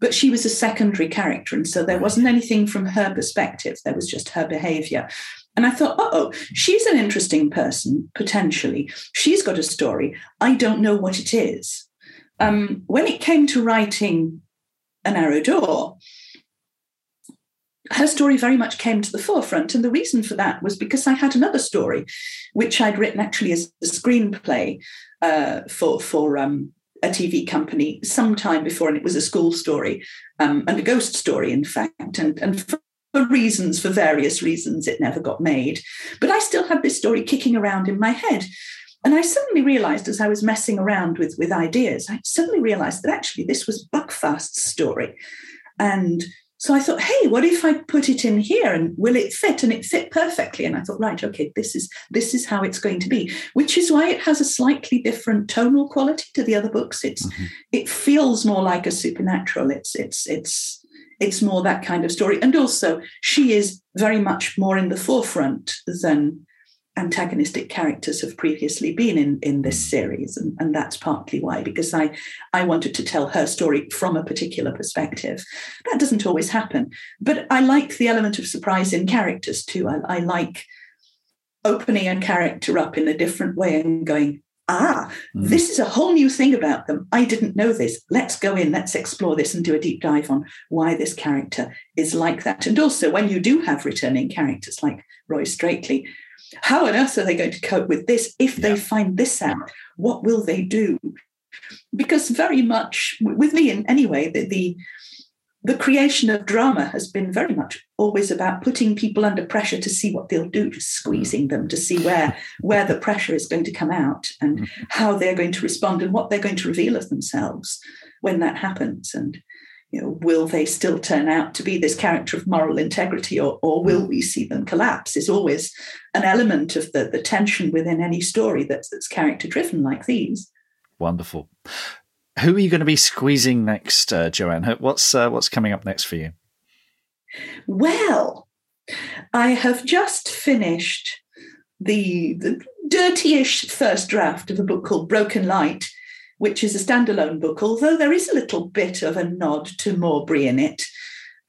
but she was a secondary character and so there wasn't anything from her perspective. There was just her behavior. And I thought, oh, she's an interesting person, potentially. She's got a story. I don't know what it is um, when it came to writing A Narrow Door, her story very much came to the forefront. And the reason for that was because I had another story, which I'd written actually as a screenplay uh, for, for um, a TV company sometime before, and it was a school story um, and a ghost story, in fact. And, and for, for reasons, for various reasons, it never got made. But I still had this story kicking around in my head. And I suddenly realized as I was messing around with, with ideas, I suddenly realized that actually this was Buckfast's story. And so I thought, hey, what if I put it in here and will it fit? And it fit perfectly. And I thought, right, okay, this is this is how it's going to be, which is why it has a slightly different tonal quality to the other books. It's mm-hmm. it feels more like a supernatural. It's it's it's it's more that kind of story. And also she is very much more in the forefront than antagonistic characters have previously been in, in this series. And, and that's partly why, because I, I wanted to tell her story from a particular perspective. That doesn't always happen. But I like the element of surprise in characters too. I, I like opening a character up in a different way and going, ah, mm. this is a whole new thing about them. I didn't know this. Let's go in, let's explore this and do a deep dive on why this character is like that. And also, when you do have returning characters like Roy Straitley, how on earth are they going to cope with this if yeah. they find this out? What will they do? Because very much, with me in anyway, the, the the creation of drama has been very much always about putting people under pressure to see what they'll do, just squeezing them to see where where the pressure is going to come out and mm-hmm. how they're going to respond and what they're going to reveal of themselves when that happens. And you know, will they still turn out to be this character of moral integrity or, or will we see them collapse? Is always an element of the, the tension within any story that's, that's character driven like these. Wonderful. Who are you going to be squeezing next, uh, Joanne? What's uh, what's coming up next for you? Well, I have just finished the, the dirty-ish first draft of a book called Broken Light, which is a standalone book, although there is a little bit of a nod to Malbry in it,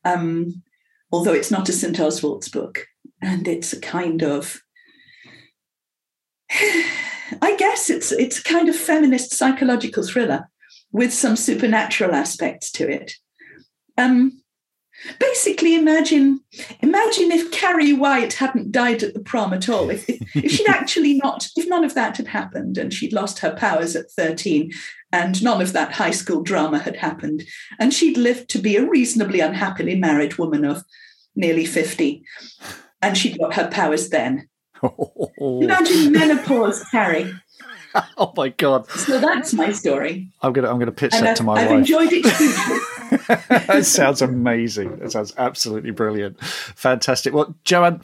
um, although it's not a St. Oswald's book. And it's a kind of I guess it's it's a kind of feminist psychological thriller with some supernatural aspects to it. Um, basically, imagine imagine if Carrie White hadn't died at the prom at all. If, if, if she'd actually not, if none of that had happened, and she'd lost her powers at thirteen, and none of that high school drama had happened, and she'd lived to be a reasonably unhappily married woman of nearly fifty, and she'd got her powers then. Oh. Imagine menopause, Carrie. oh my god! So that's my story. I'm gonna I'm gonna pitch and that I've, to my I've wife. I've enjoyed it that sounds amazing. That sounds absolutely brilliant. Fantastic. Well, Joanne,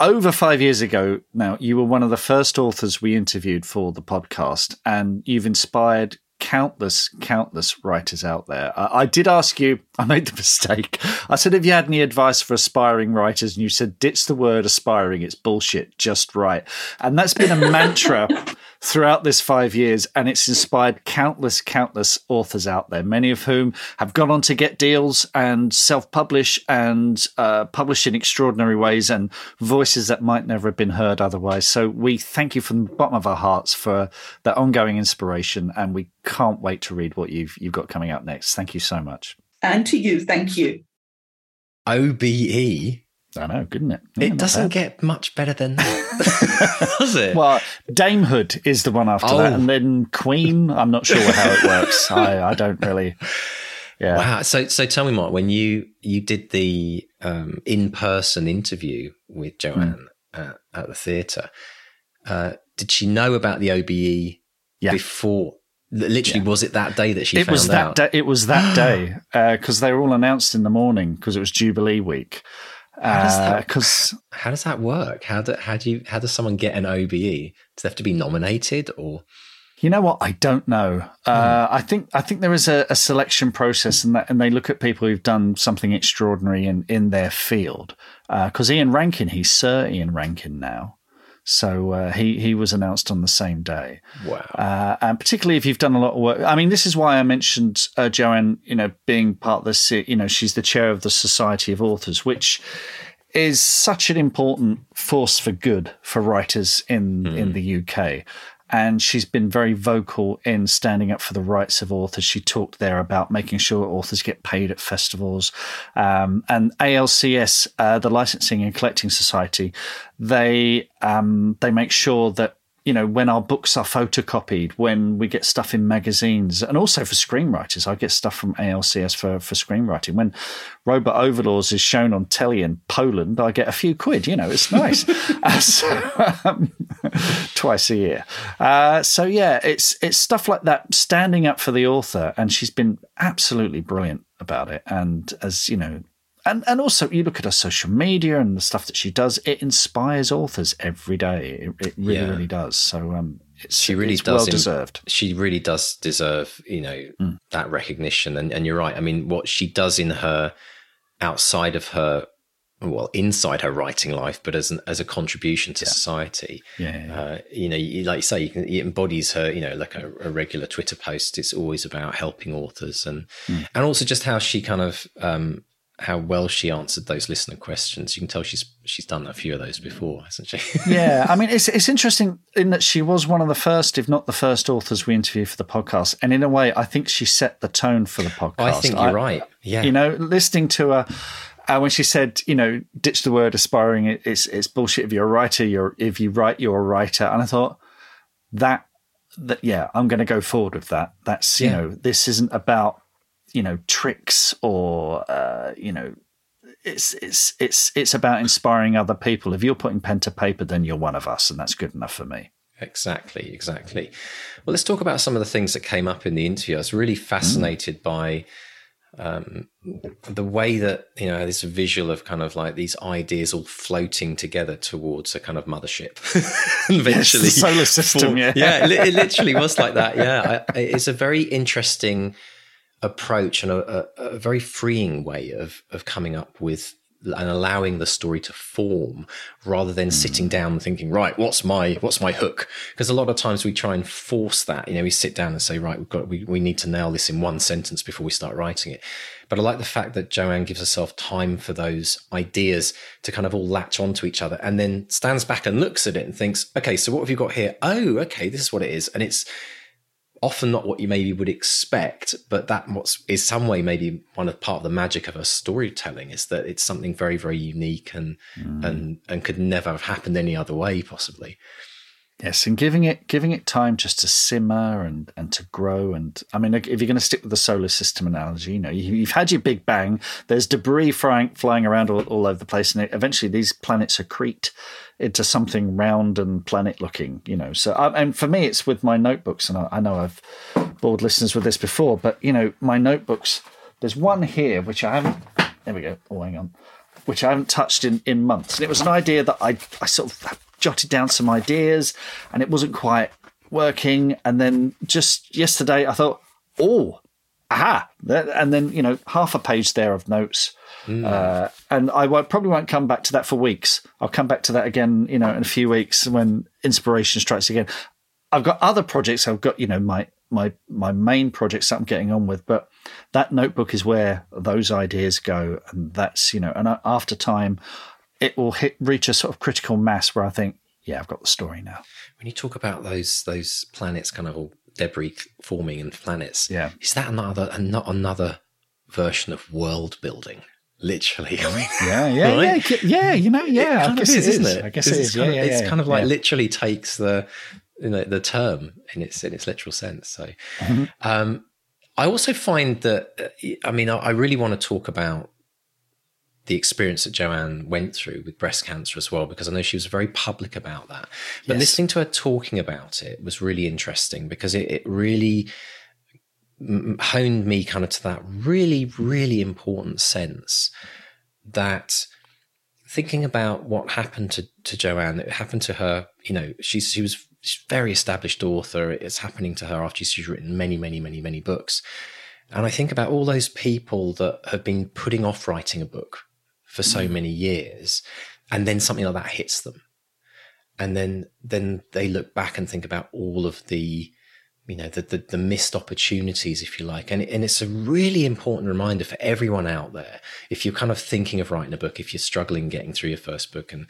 over five years ago now, you were one of the first authors we interviewed for the podcast, and you've inspired countless, countless writers out there. I, I, did ask you, I made the mistake. I said, Have you had any advice for aspiring writers? And you said, Ditch the word aspiring. It's bullshit. Just right. And that's been a mantra throughout this five years, and it's inspired countless, countless authors out there, many of whom have gone on to get deals and self publish and uh, publish in extraordinary ways and voices that might never have been heard otherwise. So we thank you from the bottom of our hearts for that ongoing inspiration, and we can't wait to read what you've you've got coming out next. Thank you so much. And to you, thank you. OBE I know, couldn't it? Yeah, it doesn't bad. get much better than that, does it? Well, Damehood is the one after oh. that, and then Queen. I'm not sure how it works. I, I don't really. Yeah. Wow. So, so tell me, Mark, when you you did the um, in person interview with Joanne mm. at, at, the theatre, uh, did she know about the OBE yeah. before? Literally, yeah. was it that day that she it found was that out? Day, it was that day because uh, they were all announced in the morning because it was Jubilee week. How does that? Because uh, how does that work? How do how do you how does someone get an OBE? Does they have to be nominated or? You know what? I don't know. Uh, hmm. I think I think there is a, a, selection process, and that, and they look at people who've done something extraordinary in in their field. Because uh, Ian Rankin, he's Sir Ian Rankin now. So uh, he he was announced on the same day. Wow! Uh, and particularly if you've done a lot of work. I mean, this is why I mentioned uh, Joanne. You know, being part of this. You know, she's the chair of the Society of Authors, which is such an important force for good for writers in mm. in the UK and she's been very vocal in standing up for the rights of authors. She talked there about making sure authors get paid at festivals. Um, and ALCS, uh, the Licensing and Collecting Society, they um, they make sure that you know, when our books are photocopied, when we get stuff in magazines, and also for screenwriters, I get stuff from ALCS for, for screenwriting. When Robot Overlords is shown on telly in Poland, I get a few quid. You know, it's nice. uh, so, um, twice a year. Uh, so yeah, it's it's stuff like that, standing up for the author, and she's been absolutely brilliant about it. And as you know, and and also you look at her social media and the stuff that she does it inspires authors every day it, it really yeah. really does so um she really does well deserved she really does deserve you know mm. that recognition and and you're right i mean what she does in her outside of her well inside her writing life but as an, as a contribution to yeah. society yeah, yeah. Uh, you know you, like you say you can, it embodies her you know like a, a, regular twitter post it's always about helping authors and mm. and also just how she kind of um how well she answered those listener questions. You can tell she's she's done a few of those before, hasn't she? yeah, I mean, it's it's interesting in that she was one of the first, if not the first, authors we interviewed for the podcast, and in a way, I think she set the tone for the podcast. I think you're I, right. Yeah, you know, listening to her. Uh, when she said, you know, ditch the word aspiring, it, it's it's bullshit. If you're a writer, you're if you write, you're a writer. And I thought that that yeah, I'm going to go forward with that. That's you yeah. know, this isn't about you know tricks or uh, you know it's it's it's it's about inspiring other people. If you're putting pen to paper, then you're one of us, and that's good enough for me. Exactly, exactly. Well, let's talk about some of the things that came up in the interview. I was really fascinated mm. by um, the way that you know this visual of kind of like these ideas all floating together towards a kind of mothership eventually yes, solar system for, yeah yeah it, it, literally was like that yeah I, it's a very interesting approach and a, a, a, very freeing way of of coming up with and allowing the story to form rather than mm. sitting down and thinking right what's my what's my hook? Because a lot of times we try and force that you know we sit down and say right we've got we, we need to nail this in one sentence before we start writing it. But i like the fact that joanne gives herself time for those ideas to kind of all latch onto each other and then stands back and looks at it and thinks okay so what have you got here? Oh okay this is what it is. And it's often not what you maybe would expect, but that what's is some way maybe one of part of the magic of a storytelling is that it's something very very unique and mm. and and could never have happened any other way possibly. Yes, and giving it giving it time just to simmer and and to grow. And I mean, if you're going to stick with the solar system analogy, you know, you, have had your Big Bang. There's debris flying flying around all, all over the place, and eventually these planets accrete into something round and planet looking. You know, so I, and for me, it's with my notebooks, and I, I know I've bored listeners with this before, but you know, my notebooks. There's one here which I haven't. There we go. Oh, hang on which I haven't touched in, in months. And it was an idea that I, I sort of jotted down some ideas and it wasn't quite working. And then just yesterday, I thought, oh, aha. And then, you know, half a page there of notes. Mm. Uh, and I won't, probably won't come back to that for weeks. I'll come back to that again, you know, in a few weeks when inspiration strikes again. I've got other projects. I've got, you know, my my my main projects that I'm getting on with, but that notebook is where those ideas go, and that's you know, and after time, it will hit reach a sort of critical mass where I think, yeah, I've got the story now. When you talk about those those planets, kind of all debris forming and planets, yeah, is that another and not another version of world building? Literally, I mean, yeah, yeah, right? yeah, yeah. You know, yeah. It I guess is, it is, isn't it? I guess it is. Kind yeah, of, yeah, it's yeah, kind of like literally takes the you know the term in its in its literal sense. So, mm-hmm. um, I also find that uh, I mean I, I really want to talk about the experience that Joanne went through with breast cancer as well, because I know she was very public about that. But yes. listening to her talking about it was really interesting because it, it really honed me kind of to that really, really important sense that thinking about what happened to, to Joanne, it happened to her, you know, she's, she was very established author. It's happening to her after she's written many, many, many, many books. And I think about all those people that have been putting off writing a book for so mm. many years and then something like that hits them and then then they look back and think about all of the you know the, the, the missed opportunities if you like and, and it's a really important reminder for everyone out there if you're kind of thinking of writing a book if you're struggling getting through your first book and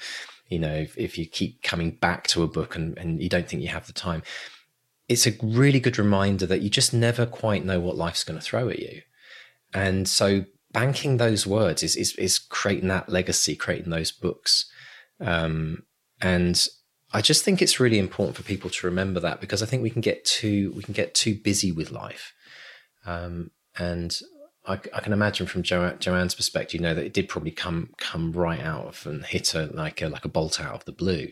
you know if, if you keep coming back to a book and, and you don't think you have the time it's a really good reminder that you just never quite know what life's going to throw at you and so banking those words is is, is creating that legacy, creating those books. Um, and I just think it's really important for people to remember that because I think we can get too we can get too busy with life. Um, and I, I, can imagine from jo- Joanne's perspective, you know, that it did probably come come right out of and hit her like a, like a bolt out of the blue.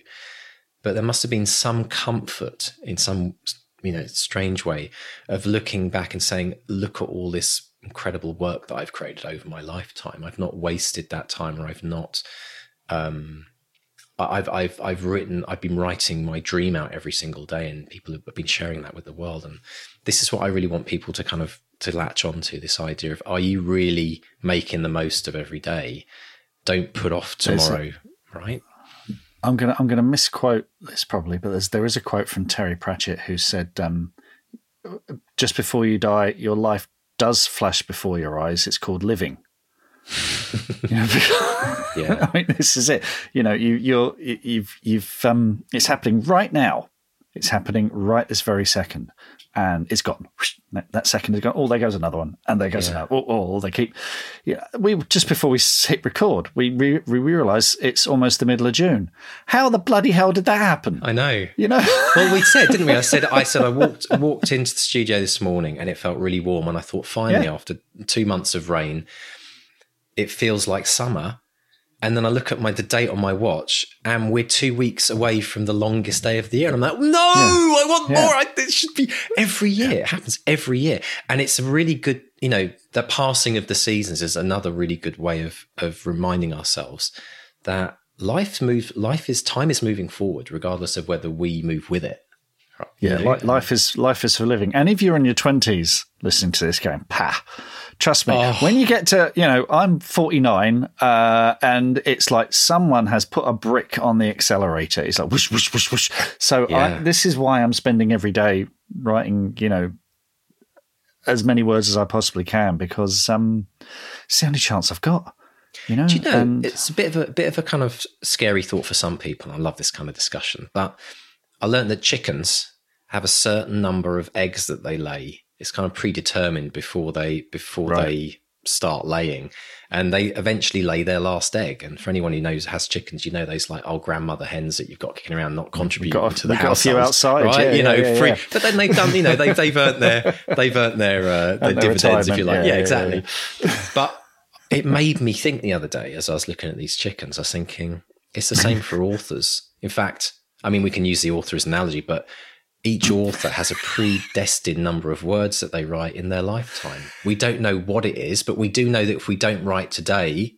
But there must have been some comfort in some you know strange way of looking back and saying, "Look at all this incredible work that I've created over my lifetime. I've not wasted that time, or I've not. Um, I've I've I've written. I've been writing my dream out every single day, and people have been sharing that with the world. And this is what I really want people to kind of to latch onto this idea of: Are you really making the most of every day? Don't put off tomorrow, a, right? I'm gonna I'm gonna misquote this probably, but there's there is a quote from Terry Pratchett who said, um, "Just before you die, your life does flash before your eyes. It's called living. You know, Yeah. I mean, this is it. You know, you, you're you've you've um, it's happening right now. It's happening right this very second, and it's gone. That second is gone. Oh, there goes another one, and there goes Yeah. another. Oh, oh, they keep. Yeah, we just before we hit record, we we, we realise it's almost the middle of June. How the bloody hell did that happen? I know. You know. Well, we said, didn't we? I said, I said, I walked walked into the studio this morning, and it felt really warm. And I thought, finally, Yeah. after two months of rain, it feels like summer. And then I look at my the date on my watch, and we're two weeks away from the longest day of the year. And I'm like, no, I want Yeah. more. I, it should be every year. It happens every year, and it's a really good. You know, the passing of the seasons is another really good way of of reminding ourselves that life move. Life is time is moving forward, regardless of whether we move with it. Yeah, You know? li- life is life is for living. And if you're in your twenties listening to this, going, "Pa," trust me, Oh. when you get to, you know, I'm 49, uh, and it's like someone has put a brick on the accelerator. It's like whoosh, whoosh, whoosh, whoosh. So Yeah. I, this is why I'm spending every day writing, you know, as many words as I possibly can because um, it's the only chance I've got. You know, Do you know And- it's a bit of a bit of a kind of scary thought for some people. I love this kind of discussion, but I learned that chickens have a certain number of eggs that they lay. It's kind of predetermined before they before Right. they start laying, and they eventually lay their last egg. And for anyone who knows has chickens, you know those like old grandmother hens that you've got kicking around, not contributing got to the we've got a house, outside, right? yeah, you know, yeah, yeah, free. But then they've done, you know, they've they've earned their they've earned their uh, their their dividends, if you like. yeah, exactly. But it made me think the other day as I was looking at these chickens, I was thinking it's the same for authors. In fact, I mean, we can use the author as an analogy, but each author has a predestined number of words that they write in their lifetime. We don't know what it is, but we do know that if we don't write today,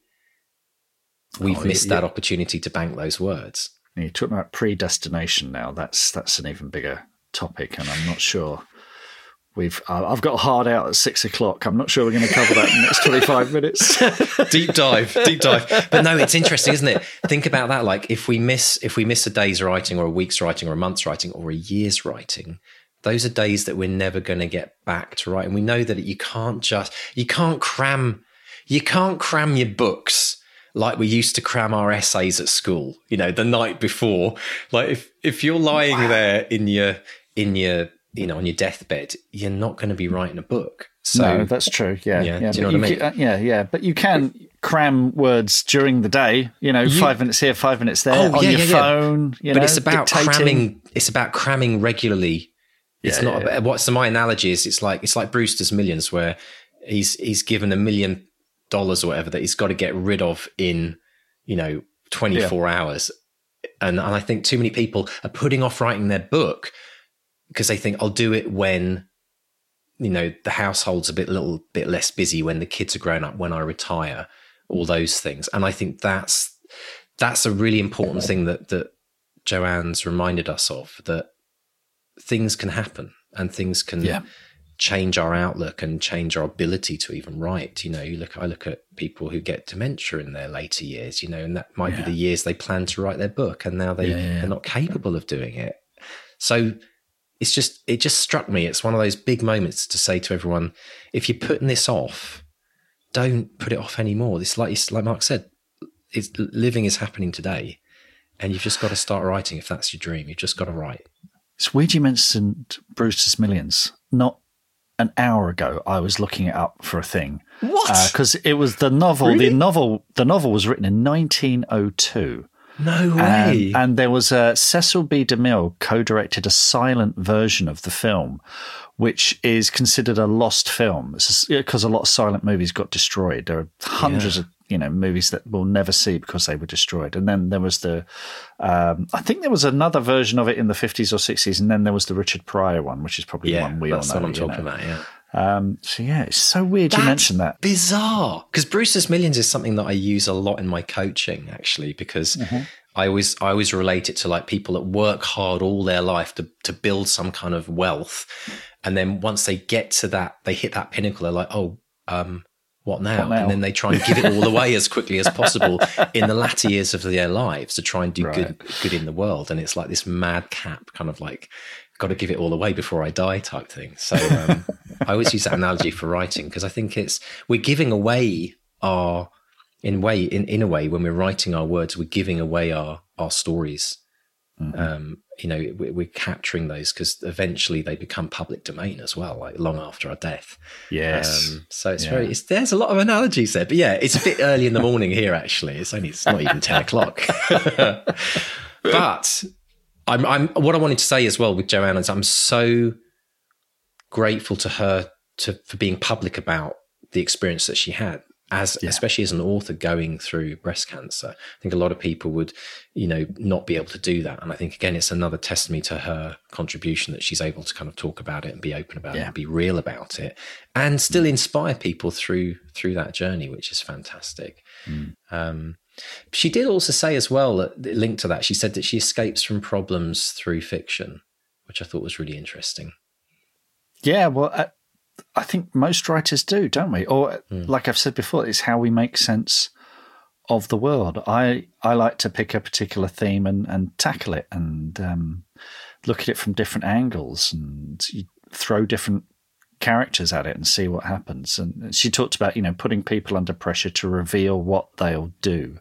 we've Oh, missed yeah. that opportunity to bank those words. You're talking about predestination now. That's that's an even bigger topic, and I'm not sure we've. Uh, I've got a hard out at six o'clock. I'm not sure we're going to cover that in the next 25 minutes. deep dive, deep dive. But no, it's interesting, isn't it? Think about that. Like if we miss if we miss a day's writing or a week's writing or a month's writing or a year's writing, those are days that we're never going to get back to write. And we know that you can't just you can't cram you can't cram your books like we used to cram our essays at school, you know, the night before. Like if if you're lying there in your in your you know on your deathbed, you're not going to be writing a book. So no, that's true. Yeah, Yeah, yeah. do you know but what I mean? ca- uh, yeah, yeah. But you can cram words during the day. You know, You- five minutes here, five minutes there Oh, on yeah, your yeah, yeah. phone. You but know, it's about dictating. cramming. It's about cramming regularly. It's not about what's my analogy is. It's like it's like Brewster's Millions, where he's he's given a million dollars or whatever that he's got to get rid of in you know twenty four hours, and and I think too many people are putting off writing their book because they think I'll do it when you know the household's a bit little bit less busy when the kids are grown up when I retire all those things and I think that's that's a really important thing that that Joanne's reminded us of that things can happen and things can Yeah. change our outlook and change our ability to even write you know you look I look at people who get dementia in their later years you know and that might Yeah. be the years they plan to write their book and now they Yeah, they're not capable of doing it so it's just it just struck me it's one of those big moments to say to everyone if you're putting this off don't put it off anymore it's like it's like mark said it's living is happening today and you've just got to start writing if that's your dream you've just got to write It's weird you mentioned Brewster's Millions. Not an hour ago, I was looking it up for a thing what uh, because it was the novel. Really? The novel. The novel was written in 1902. No way And, and there was a Cecil B. DeMille co-directed a silent version of the film, which is considered a lost film because a lot of silent movies got destroyed. There are hundreds Yeah. of you know movies that we'll never see because they were destroyed. And then there was the, um, I think there was another version of it in the fifties or sixties, and then there was the Richard Pryor one, which is probably the one we that's all know. what i'm talking know. about yeah Um, so yeah, it's so weird you That's mentioned that. bizarre because Brewster's Millions is something that I use a lot in my coaching actually because Mm-hmm. I always I always relate it to like people that work hard all their life to to build some kind of wealth and then once they get to that they hit that pinnacle they're like oh um what now? What now? and then they try and give it all away as quickly as possible in the latter years of their lives to try and do Right. good good in the world and it's like this madcap kind of like got to give it all away before I die type thing. So um, I always use that analogy for writing because I think it's we're giving away our in way in, in a way when we're writing our words we're giving away our our stories mm-hmm. um, you know we're, we're capturing those because eventually they become public domain as well like long after our death yes um, so it's yeah. very it's, there's a lot of analogies there but yeah it's a bit early in the morning here actually it's only it's not even 10 o'clock but I'm, I'm what i wanted to say as well with joanne is i'm so grateful to her to for being public about the experience that she had as yeah. especially as an author going through breast cancer i think a lot of people would you know not be able to do that and i think again it's another testimony to her contribution that she's able to kind of talk about it and be open about yeah. it and be real about it and still mm. inspire people through through that journey which is fantastic mm. um, she did also say as well that linked to that she said that she escapes from problems through fiction which i thought was really interesting yeah well uh, I think most writers do, don't we? Or, mm. like I've said before, it's how we make sense of the world. I, I like to pick a particular theme and, and tackle it and um, look at it from different angles and throw different characters at it and see what happens. And she talked about, you know, putting people under pressure to reveal what they'll do.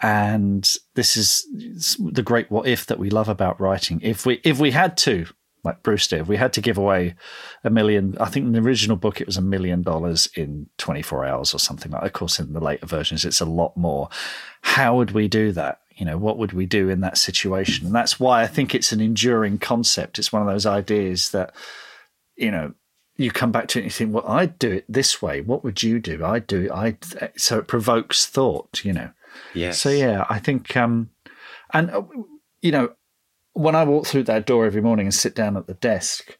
And this is the great what if that we love about writing. If we if we had to like Bruce did. if We had to give away a million. I think in the original book it was a million dollars in 24 hours or something like. Of course, in the later versions it's a lot more. How would we do that? You know, what would we do in that situation? And that's why I think it's an enduring concept. It's one of those ideas that, you know, you come back to it and you think, well, I'd do it this way. What would you do? I'd do it. I so it provokes thought. You know. Yeah. So yeah, I think, um, and uh, you know, when I walk through that door every morning and sit down at the desk,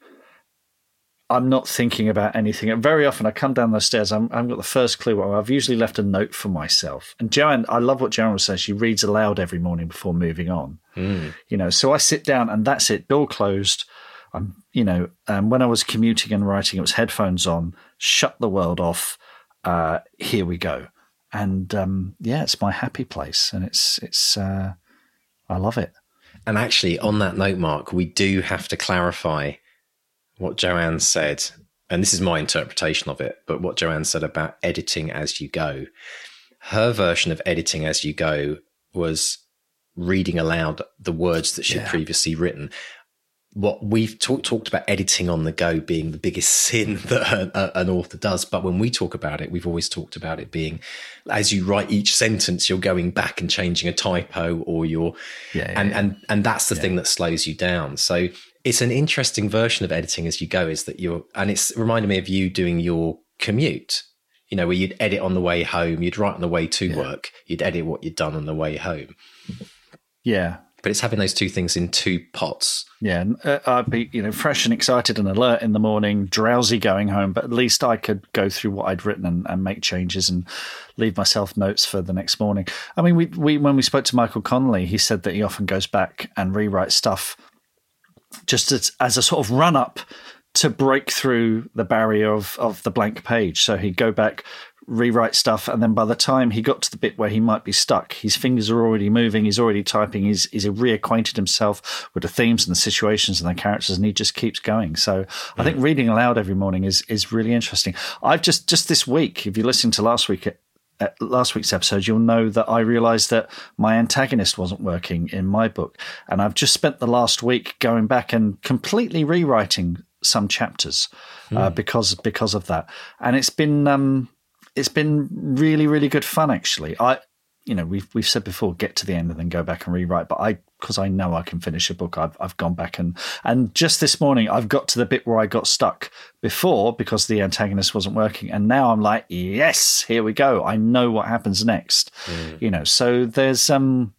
I'm not thinking about anything. And very often I come down those stairs, I'm, I've got the first clue. I've usually left a note for myself. And Joanne, I love what Joanne says. She reads aloud every morning before moving on. Mm. You know, so I sit down and that's it, door closed. I'm, you know, um, when I was commuting and writing, it was headphones on, shut the world off. Uh, here we go. And um, yeah, it's my happy place, and it's it's uh, I love it. And actually, on that note, Mark, we do have to clarify what Joanne said. And this is my interpretation of it, but what Joanne said about editing as you go. Her version of editing as you go was reading aloud the words that she'd yeah. previously written what we've talk, talked about editing on the go being the biggest sin that a, an author does. But when we talk about it, we've always talked about it being as you write each sentence, you're going back and changing a typo or you're, yeah, yeah and, yeah. and, and that's the thing that slows you down. So it's an interesting version of editing as you go is that you're, and it's reminded me of you doing your commute, you know, where you'd edit on the way home, you'd write on the way to work, you'd edit what you'd done on the way home. Yeah, but it's having those two things in two pots. Yeah, uh, I'd be you know fresh and excited and alert in the morning, drowsy going home, but at least I could go through what I'd written and, and make changes and leave myself notes for the next morning. I mean, we we when we spoke to Michael Connelly, he said that he often goes back and rewrites stuff just as, as a sort of run up to break through the barrier of, of the blank page. So he'd go back, rewrite stuff, and then by the time he got to the bit where he might be stuck, his fingers are already moving, he's already typing, he's, he's reacquainted himself with the themes and the situations and the characters, and he just keeps going. So I think reading aloud every morning is is really interesting. I've just just this week, if you listen to last week uh, last week's episode, you'll know that I realized that my antagonist wasn't working in my book. And I've just spent the last week going back and completely rewriting some chapters mm. uh, because because of that. And it's been um, it's been really, really good fun. Actually, I, you know, we've we've said before, get to the end and then go back and rewrite. But I, because I know I can finish a book, I've I've gone back and and just this morning I've got to the bit where I got stuck before because the antagonist wasn't working, and now I'm like, yes, here we go. I know what happens next. Mm. You know, so there's um,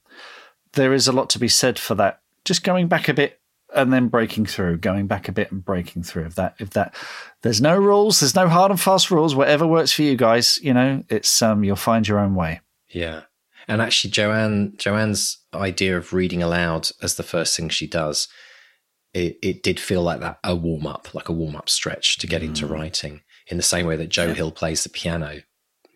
there is a lot to be said for that. Just going back a bit and then breaking through, going back a bit and breaking through. If that, if that, there's no rules, there's no hard and fast rules. Whatever works for you guys, you know, it's um, you'll find your own way. Yeah, and actually, Joanne, Joanne's idea of reading aloud as the first thing she does, it, it did feel like that a warm up, like a warm up stretch to get mm. into writing. In the same way that Joe yeah. Hill plays the piano,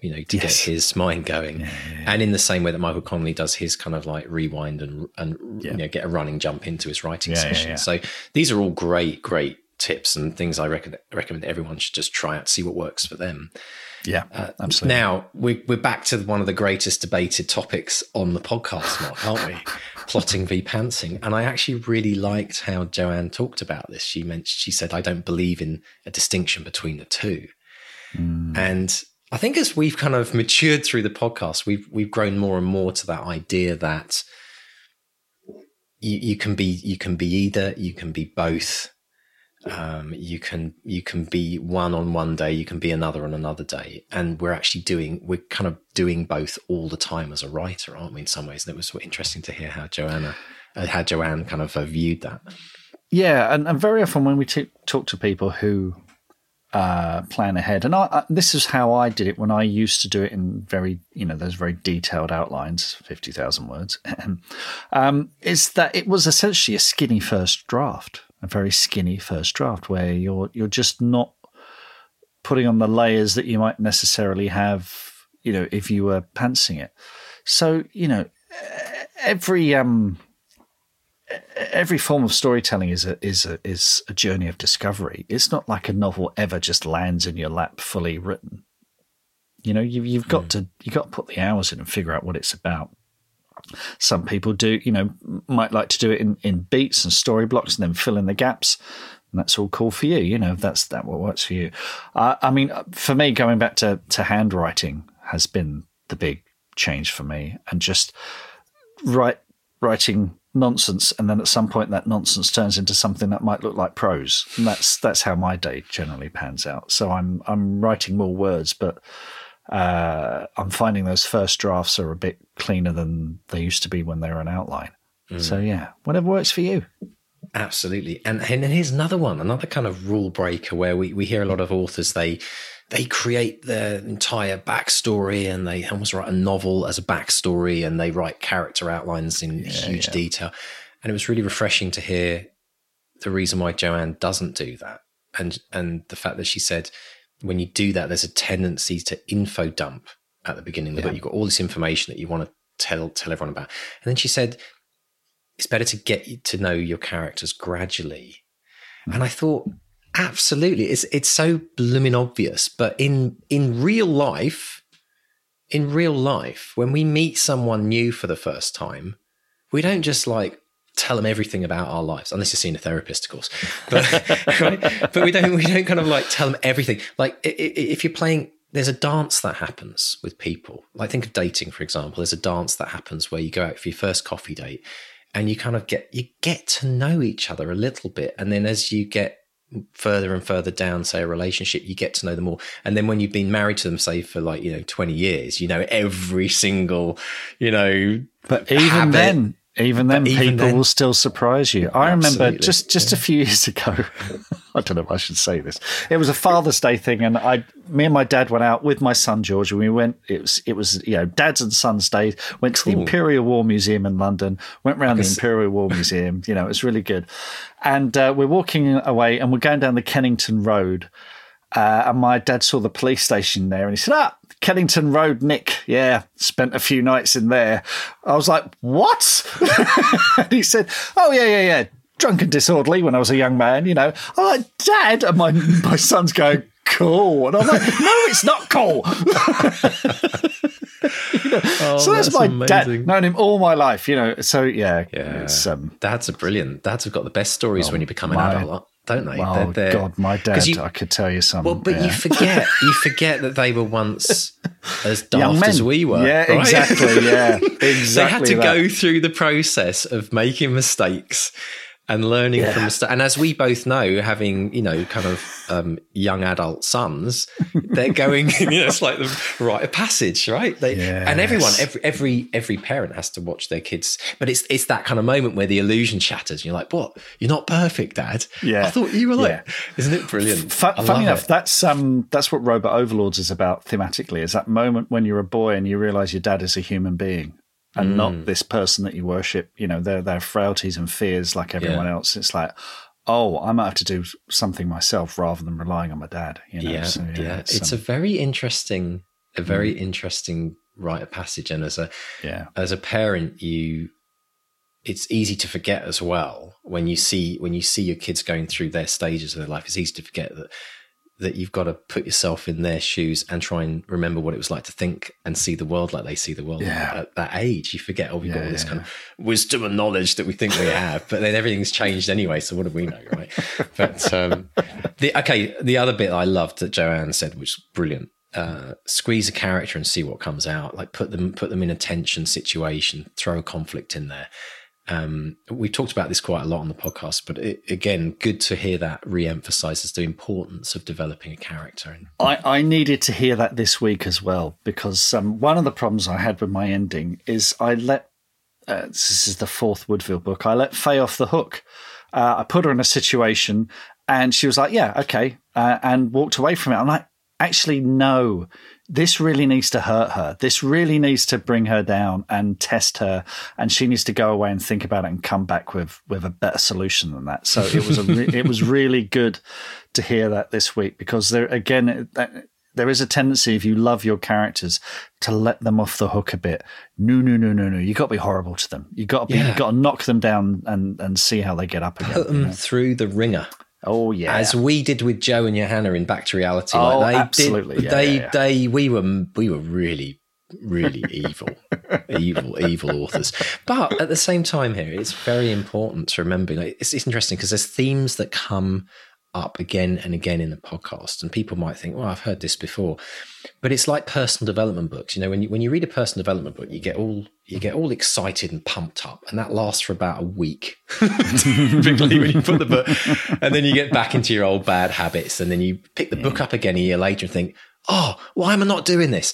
you know, to yes. get his mind going. Yeah, yeah, and in the same way that Michael Connelly does his kind of like rewind and and you know get a running jump into his writing session. So these are all great, great tips and things I recommend, recommend everyone should just try out, see what works for them. Yeah, uh, absolutely. Now we, we're back to one of the greatest debated topics on the podcast, Mark, aren't we? Plotting v pantsing, and I actually really liked how Joanne talked about this. She mentioned she said, "I don't believe in a distinction between the two. Mm. and I think as we've kind of matured through the podcast, we've we've grown more and more to that idea that you, you can be you can be either, you can be both. Um, you can you can be one on one day, you can be another on another day, and we're actually doing we're kind of doing both all the time as a writer, aren't we? In some ways, and it was interesting to hear how Joanna, uh, how Joanne kind of uh, viewed that. Yeah, and, and very often when we t- talk to people who uh, plan ahead. And I, I, this is how I did it when I used to do it in very, you know, those very detailed outlines, 50,000 words. um, is that it was essentially a skinny first draft, a very skinny first draft where you're, you're just not putting on the layers that you might necessarily have, you know, if you were pantsing it. So, you know, every, um, every form of storytelling is a is a is a journey of discovery. It's not like a novel ever just lands in your lap fully written. You know, you, you've got mm. to you got to put the hours in and figure out what it's about. Some people do, you know, might like to do it in, in beats and story blocks and then fill in the gaps. And that's all cool for you. You know, that's that what works for you. Uh, I mean, for me, going back to to handwriting has been the big change for me, and just write writing nonsense, and then at some point that nonsense turns into something that might look like prose. And that's that's how my day generally pans out. So I'm I'm writing more words, but uh, I'm finding those first drafts are a bit cleaner than they used to be when they were an outline. Mm. So yeah, whatever works for you. Absolutely. And and here's another one, another kind of rule breaker where we, we hear a lot of authors they they create their entire backstory and they almost write a novel as a backstory and they write character outlines in yeah, huge yeah. detail. And it was really refreshing to hear the reason why Joanne doesn't do that. And and the fact that she said when you do that, there's a tendency to info dump at the beginning of the yeah. book. You've got all this information that you want to tell tell everyone about. And then she said, it's better to get to know your characters gradually. Mm. And I thought Absolutely, it's it's so blooming obvious. But in in real life, in real life, when we meet someone new for the first time, we don't just like tell them everything about our lives, unless you're seeing a therapist, of course. But right? but we don't we don't kind of like tell them everything. Like if you're playing, there's a dance that happens with people. Like think of dating, for example. There's a dance that happens where you go out for your first coffee date, and you kind of get you get to know each other a little bit, and then as you get further and further down, say, a relationship, you get to know them more. And then when you've been married to them, say, for like, you know, 20 years, you know, every single, you know, but even habit. then, even then, even people then, will still surprise you. I remember just just yeah. a few years ago. I don't know if I should say this. It was a Father's Day thing, and I, me and my dad went out with my son George, and we went. It was it was you know Dad's and Son's Day. Went to the Imperial War Museum in London. Went around the Imperial War Museum. You know, it was really good. And uh, we're walking away, and we're going down the Kennington Road. Uh, and my dad saw the police station there, and he said, "Ah, Kennington Road, Nick. Yeah, spent a few nights in there. I was like, what? and he said, oh, yeah, yeah, yeah. Drunk and disorderly when I was a young man, you know. I'm like, Dad. And my, my son's going, cool. And I'm like, no, it's not cool. you know, oh, so that's, that's my amazing. dad. Known him all my life, you know. So yeah, yeah. Um, dads are brilliant. Dads have got the best stories oh, when you become an my, adult don't they? Oh they're, they're, God, my dad! You, I could tell you something. Well, but yeah. you forget, you forget that they were once as daft as we were. Yeah, right? exactly. Yeah, exactly. they had to that. go through the process of making mistakes and learning yeah. from mistakes. And as we both know, having you know kind of um, young adult sons, they're going. you know, it's like the rite of passage, right? They, yes. And everyone, every every every parent has to watch their kids. But it's it's that kind of moment where the illusion shatters. you're like, "What? You're not perfect, Dad? Yeah, I thought you were like." Yeah. Isn't it brilliant? F- funny enough, it. that's um that's what Robot Overlords is about thematically. Is that moment when you're a boy and you realize your dad is a human being and mm. not this person that you worship. You know, their their frailties and fears like everyone yeah. else. It's like, oh, I might have to do something myself rather than relying on my dad. You know? Yeah, so, yeah, yeah. It's, it's um, a very interesting, a very mm. interesting rite of passage. And as a yeah, as a parent, you it's easy to forget as well when you see when you see your kids going through their stages of their life. It's easy to forget that that you've got to put yourself in their shoes and try and remember what it was like to think and see the world like they see the world Yeah. at that age. You forget, oh, we've got all this yeah, kind of wisdom and knowledge that we think we have, but then everything's changed anyway. So what do we know, right? But um, the okay, the other bit I loved that Joanne said, which was brilliant. Uh, squeeze a character and see what comes out. Like put them put them in a tension situation, throw a conflict in there. Um, we've talked about this quite a lot on the podcast, but it, again, good to hear that re-emphasizes the importance of developing a character. I, I needed to hear that this week as well because um, one of the problems I had with my ending is I let uh, this is the fourth Woodville book. I let Faye off the hook. Uh, I put her in a situation, and she was like, "Yeah, okay," uh, and walked away from it. I'm like, "Actually, no. This really needs to hurt her. This really needs to bring her down and test her, and she needs to go away and think about it and come back with with a better solution than that." So it was a re- it was really good to hear that this week because there again. that, there is a tendency if you love your characters to let them off the hook a bit. No, no, no, no, no. You got to be horrible to them. You got to be. Yeah. You got to knock them down and and see how they get up again. put you them know? through the ringer. Oh yeah. as we did with Joe and Johanna in Back to Reality. Oh, like they absolutely. Did, Yeah, they, yeah, yeah. they, we were, we were really, really evil, evil, evil authors. But at the same time, here it's very important to remember. Like, it's, it's interesting because there's themes that come up again and again in the podcast, and people might think, "Well, I've heard this before," but it's like personal development books. You know, when you when you read a personal development book, you get all you get all excited and pumped up, and that lasts for about a week. Typically, when you put the book, and then you get back into your old bad habits, and then you pick the book up again a year later and think, "Oh, why am I not doing this?"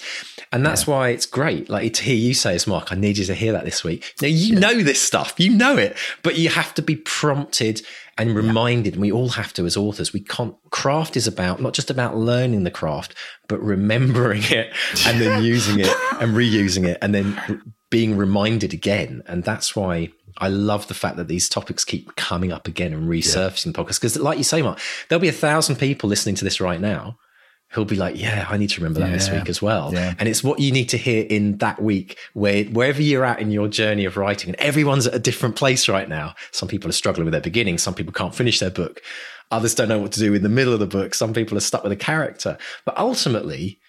And that's why it's great. Like to hear you say, "It's Mark, I need you to hear that this week." Now you know this stuff, you know it, but you have to be prompted and reminded. And we all have to as authors. We can't. Craft is about not just about learning the craft, but remembering it and then using it and reusing it, and then being reminded again. And that's why. I love the fact that these topics keep coming up again and resurfacing in the podcast. Because, like you say, Mark, there'll be a thousand people listening to this right now who'll be like, "Yeah, I need to remember that this week as well." Yeah. And it's what you need to hear in that week, where wherever you're at in your journey of writing, and everyone's at a different place right now. Some people are struggling with their beginning. Some people can't finish their book. Others don't know what to do in the middle of the book. Some people are stuck with a character. But ultimately,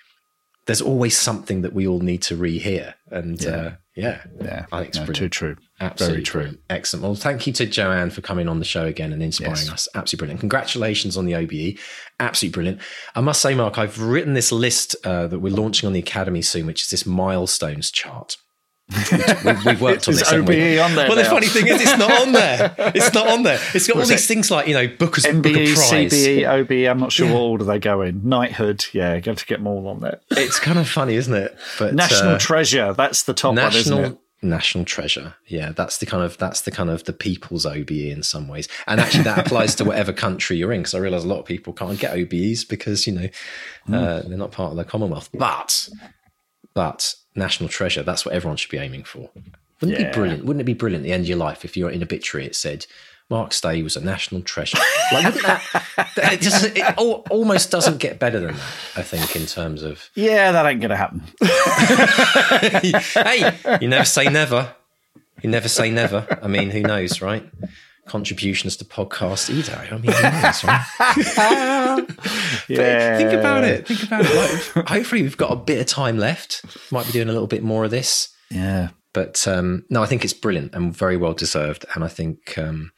there's always something that we all need to rehear. And yeah, uh, yeah, yeah. I think it's No, brilliant. too true. Absolutely Very true. brilliant. Excellent. Well, thank you to Joanne for coming on the show again and inspiring Yes. us. Absolutely brilliant. Congratulations on the OBE. Absolutely brilliant. I must say, Mark, I've written this list uh, that we're launching on the Academy soon, which is this milestones chart. We've, we've worked on Is this. haven't we? On there Well, the funny thing is, it's not on there. It's not on there. It's got all Was these it things like, you know, Booker's Book MBE, of Prize. CBE, OBE. I'm not sure Yeah. what order they go in. Knighthood. Yeah, got to get them all on there. It's kind of funny, isn't it? But National uh, Treasure. That's the top one, isn't it? national national treasure yeah that's the kind of that's the kind of the people's obe in some ways and actually that applies to whatever country you're in because i realize a lot of people can't get obes because you know Hmm. uh, they're not part of the commonwealth but but national treasure that's what everyone should be aiming for wouldn't it be brilliant wouldn't it be brilliant at the end of your life if you're in obituary it said Mark Stay was a national treasure. Like, wouldn't that? It, just, it al- almost doesn't get better than that. I think in terms of Yeah, that ain't going to happen. hey, you never say never. You never say never. I mean, who knows, right? Contributions to podcast either. I mean, who knows, right? But think about it. Think about it. Like, hopefully, we've got a bit of time left. Might be doing a little bit more of this. Yeah. But um, no, I think it's brilliant and very well deserved. And I think um,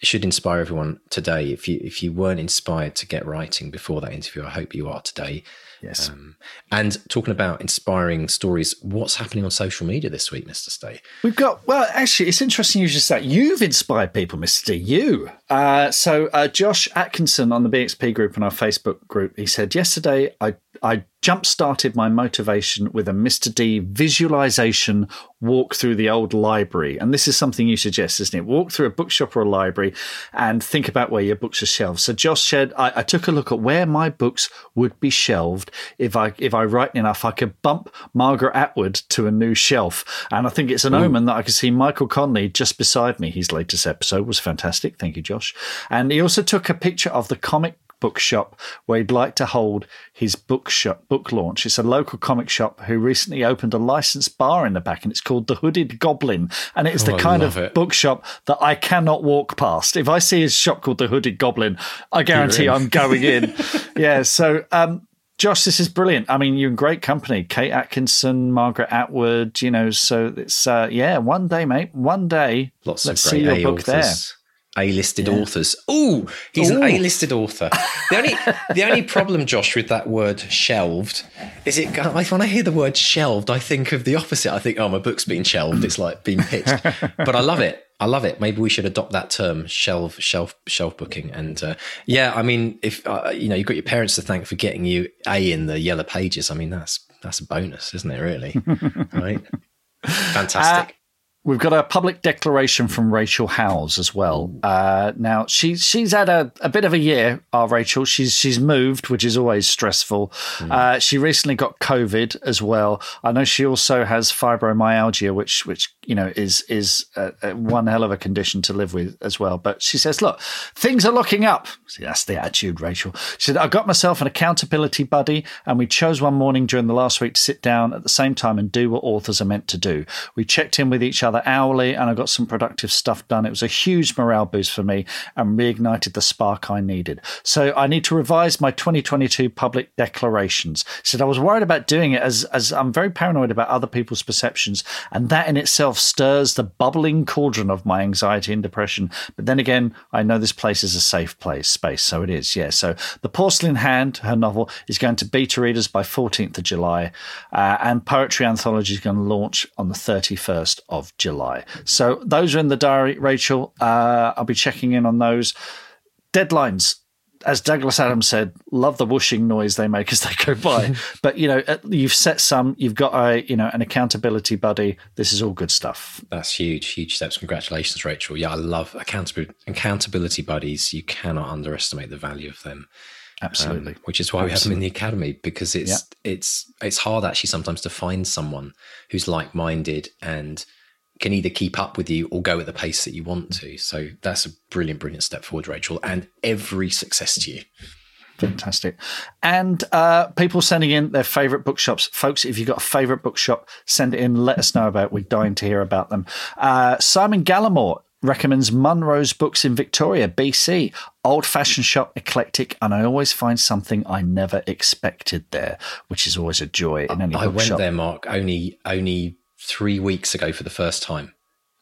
it should inspire everyone today. If you if you weren't inspired to get writing before that interview, I hope you are today. Yes. Um, and talking about inspiring stories, what's happening on social media this week, Mr. Stay? We've got, well, actually, it's interesting you just said you've inspired people, Mr. D. You. Uh, so, uh, Josh Atkinson on the BXP group and our Facebook group, he said, Yesterday, I, I jump started my motivation with a Mr. D visualization walk through the old library. And this is something you suggest, isn't it? Walk through a bookshop or a library and think about where your books are shelved. So, Josh said, I, I took a look at where my books would be shelved if I if I write enough, I could bump Margaret Atwood to a new shelf. And I think it's an mm. omen that I could see Michael Connelly just beside me. His latest episode was fantastic. Thank you, Josh. And he also took a picture of the comic bookshop where he'd like to hold his bookshop book launch. It's a local comic shop who recently opened a licensed bar in the back, and it's called the Hooded Goblin. And it's Oh, the I kind of it. bookshop that I cannot walk past. If I see a shop called the Hooded Goblin, I guarantee. I'm going in. yeah. So, um, Josh, this is brilliant. I mean, you're in great company. Kate Atkinson, Margaret Atwood, you know, so it's, uh, yeah, one day, mate, one day. Lots let's of see great your A book there. A-listed authors. Ooh, he's an A-listed author. The only the only problem, Josh, with that word shelved is it. When I hear the word shelved, I think of the opposite. I think, oh, my book's been shelved. It's like being pitched. but I love it. I love it. Maybe we should adopt that term, shelf, shelf, shelf booking. And uh, yeah, I mean, if uh, you know, you've got your parents to thank for getting you A in the yellow pages. I mean, that's that's a bonus, isn't it? Really, right? Fantastic. We've got a public declaration from Rachel Howells as well. Uh, now she's she's had a, a bit of a year. Our Rachel, she's she's moved, which is always stressful. Uh, she recently got COVID as well. I know she also has fibromyalgia, which which you know is is uh uh one hell of a condition to live with as well. But she says, look, things are looking up. See, that's the attitude, Rachel. She said, I got myself an accountability buddy, and we chose one morning during the last week to sit down at the same time and do what authors are meant to do. We checked in with each other hourly, and I got some productive stuff done. It was a huge morale boost for me and reignited the spark I needed. So I need to revise my 2022 public declarations. She said I was worried about doing it as as I'm very paranoid about other people's perceptions, and that in itself stirs the bubbling cauldron of my anxiety and depression. But then again, I know this place is a safe place space, so it is. Yeah. So the Porcelain Hand, her novel, is going to beta readers by 14th of July, uh, and Poetry Anthology is going to launch on the 31st of July. So those are in the diary, Rachel. Uh, I'll be checking in on those deadlines as Douglas Adams said, love the whooshing noise they make as they go by. but you know, you've set some, you've got a you know an accountability buddy. This is all good stuff. That's huge, huge steps. Congratulations, Rachel. Yeah, I love accountability, accountability buddies. You cannot underestimate the value of them. Absolutely. Um, which is why we have them in the academy because it's it's it's hard actually sometimes to find someone who's like minded and can either keep up with you or go at the pace that you want to. So that's a brilliant, brilliant step forward, Rachel, and every success to you. Fantastic. And uh, people sending in their favourite bookshops. Folks, if you've got a favourite bookshop, send it in. Let us know about it. We're dying to hear about them. Uh, Simon Gallimore recommends Munro's Books in Victoria, BC. Old fashioned shop, eclectic, and I always find something I never expected there, which is always a joy in any I bookshop. went there, Mark, only only three weeks ago for the first time.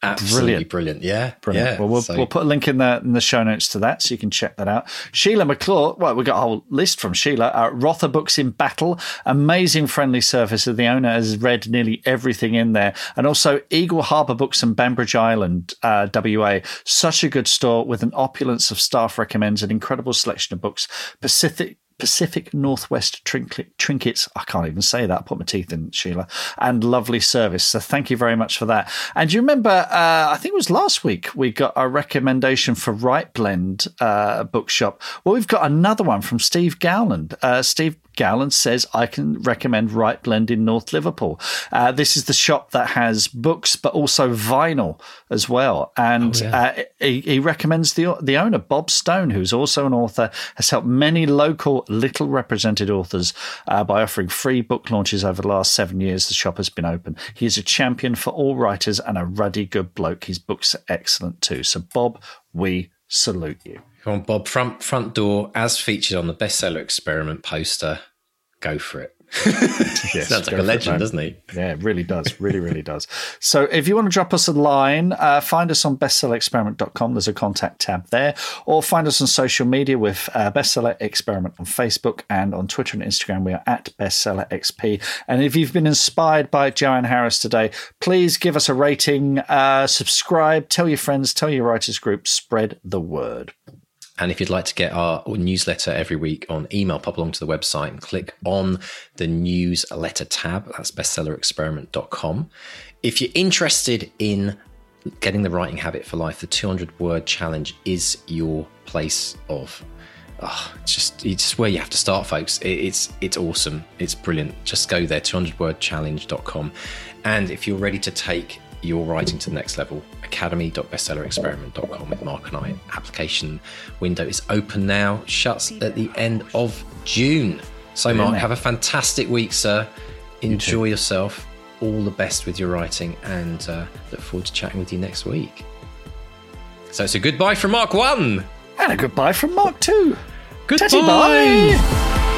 Absolutely brilliant. Yeah. Brilliant. Yeah. Well, we'll, So- we'll put a link in the in the show notes to that, so you can check that out. Sheila McClure. Well, we got a whole list from Sheila. Uh, Rother Books in Battle. Amazing friendly service. The owner has read nearly everything in there, and also Eagle Harbour Books in Bainbridge Island, uh, WA. Such a good store with an opulence of staff recommends an incredible selection of books. Pacific. Pacific Northwest trinkets. I can't even say that. I put my teeth in, Sheila. And lovely service. So thank you very much for that. And you remember, uh, I think it was last week, we got a recommendation for Right Blend uh, Bookshop. Well, we've got another one from Steve Gowland. Uh, Steve Gowland says, I can recommend Right Blend in North Liverpool. Uh, this is the shop that has books, but also vinyl as well. And uh, he, he recommends the, the owner, Bob Stone, who's also an author, has helped many local, little represented authors uh, by offering free book launches over the last seven years the shop has been open. He is a champion for all writers and a ruddy good bloke. His books are excellent too. So, Bob, we salute you. Come on, Bob. Front front door, as featured on the bestseller experiment poster. Go for it. Yes, Sounds like a for it, legend, doesn't he? Yeah, it really does. Really, really does. So if you want to drop us a line, uh, find us on bestsellerexperiment.com. There's a contact tab there. Or find us on social media with uh, Bestseller Experiment on Facebook and on Twitter and Instagram. We are at BestsellerXP. And if you've been inspired by Joanne Harris today, please give us a rating, uh, subscribe, tell your friends, tell your writers group, spread the word. And if you'd like to get our newsletter every week on email, pop along to the website and click on the newsletter tab. That's bestsellerexperiment.com. If you're interested in getting the writing habit for life, the 200 word challenge is your place of. Oh, it's just it's just where you have to start, folks. It, it's it's awesome. It's brilliant. Just go there, 200wordchallenge.com. And if you're ready to take your writing to the next level. Academy.bestsellerexperiment.com with Mark and I. Application window is open now, shuts at the end of June. So, Mark, have a fantastic week, sir. Enjoy you yourself. All the best with your writing and uh, look forward to chatting with you next week. So, it's a goodbye from Mark 1. And a goodbye from Mark 2. Goodbye. Tatty bye.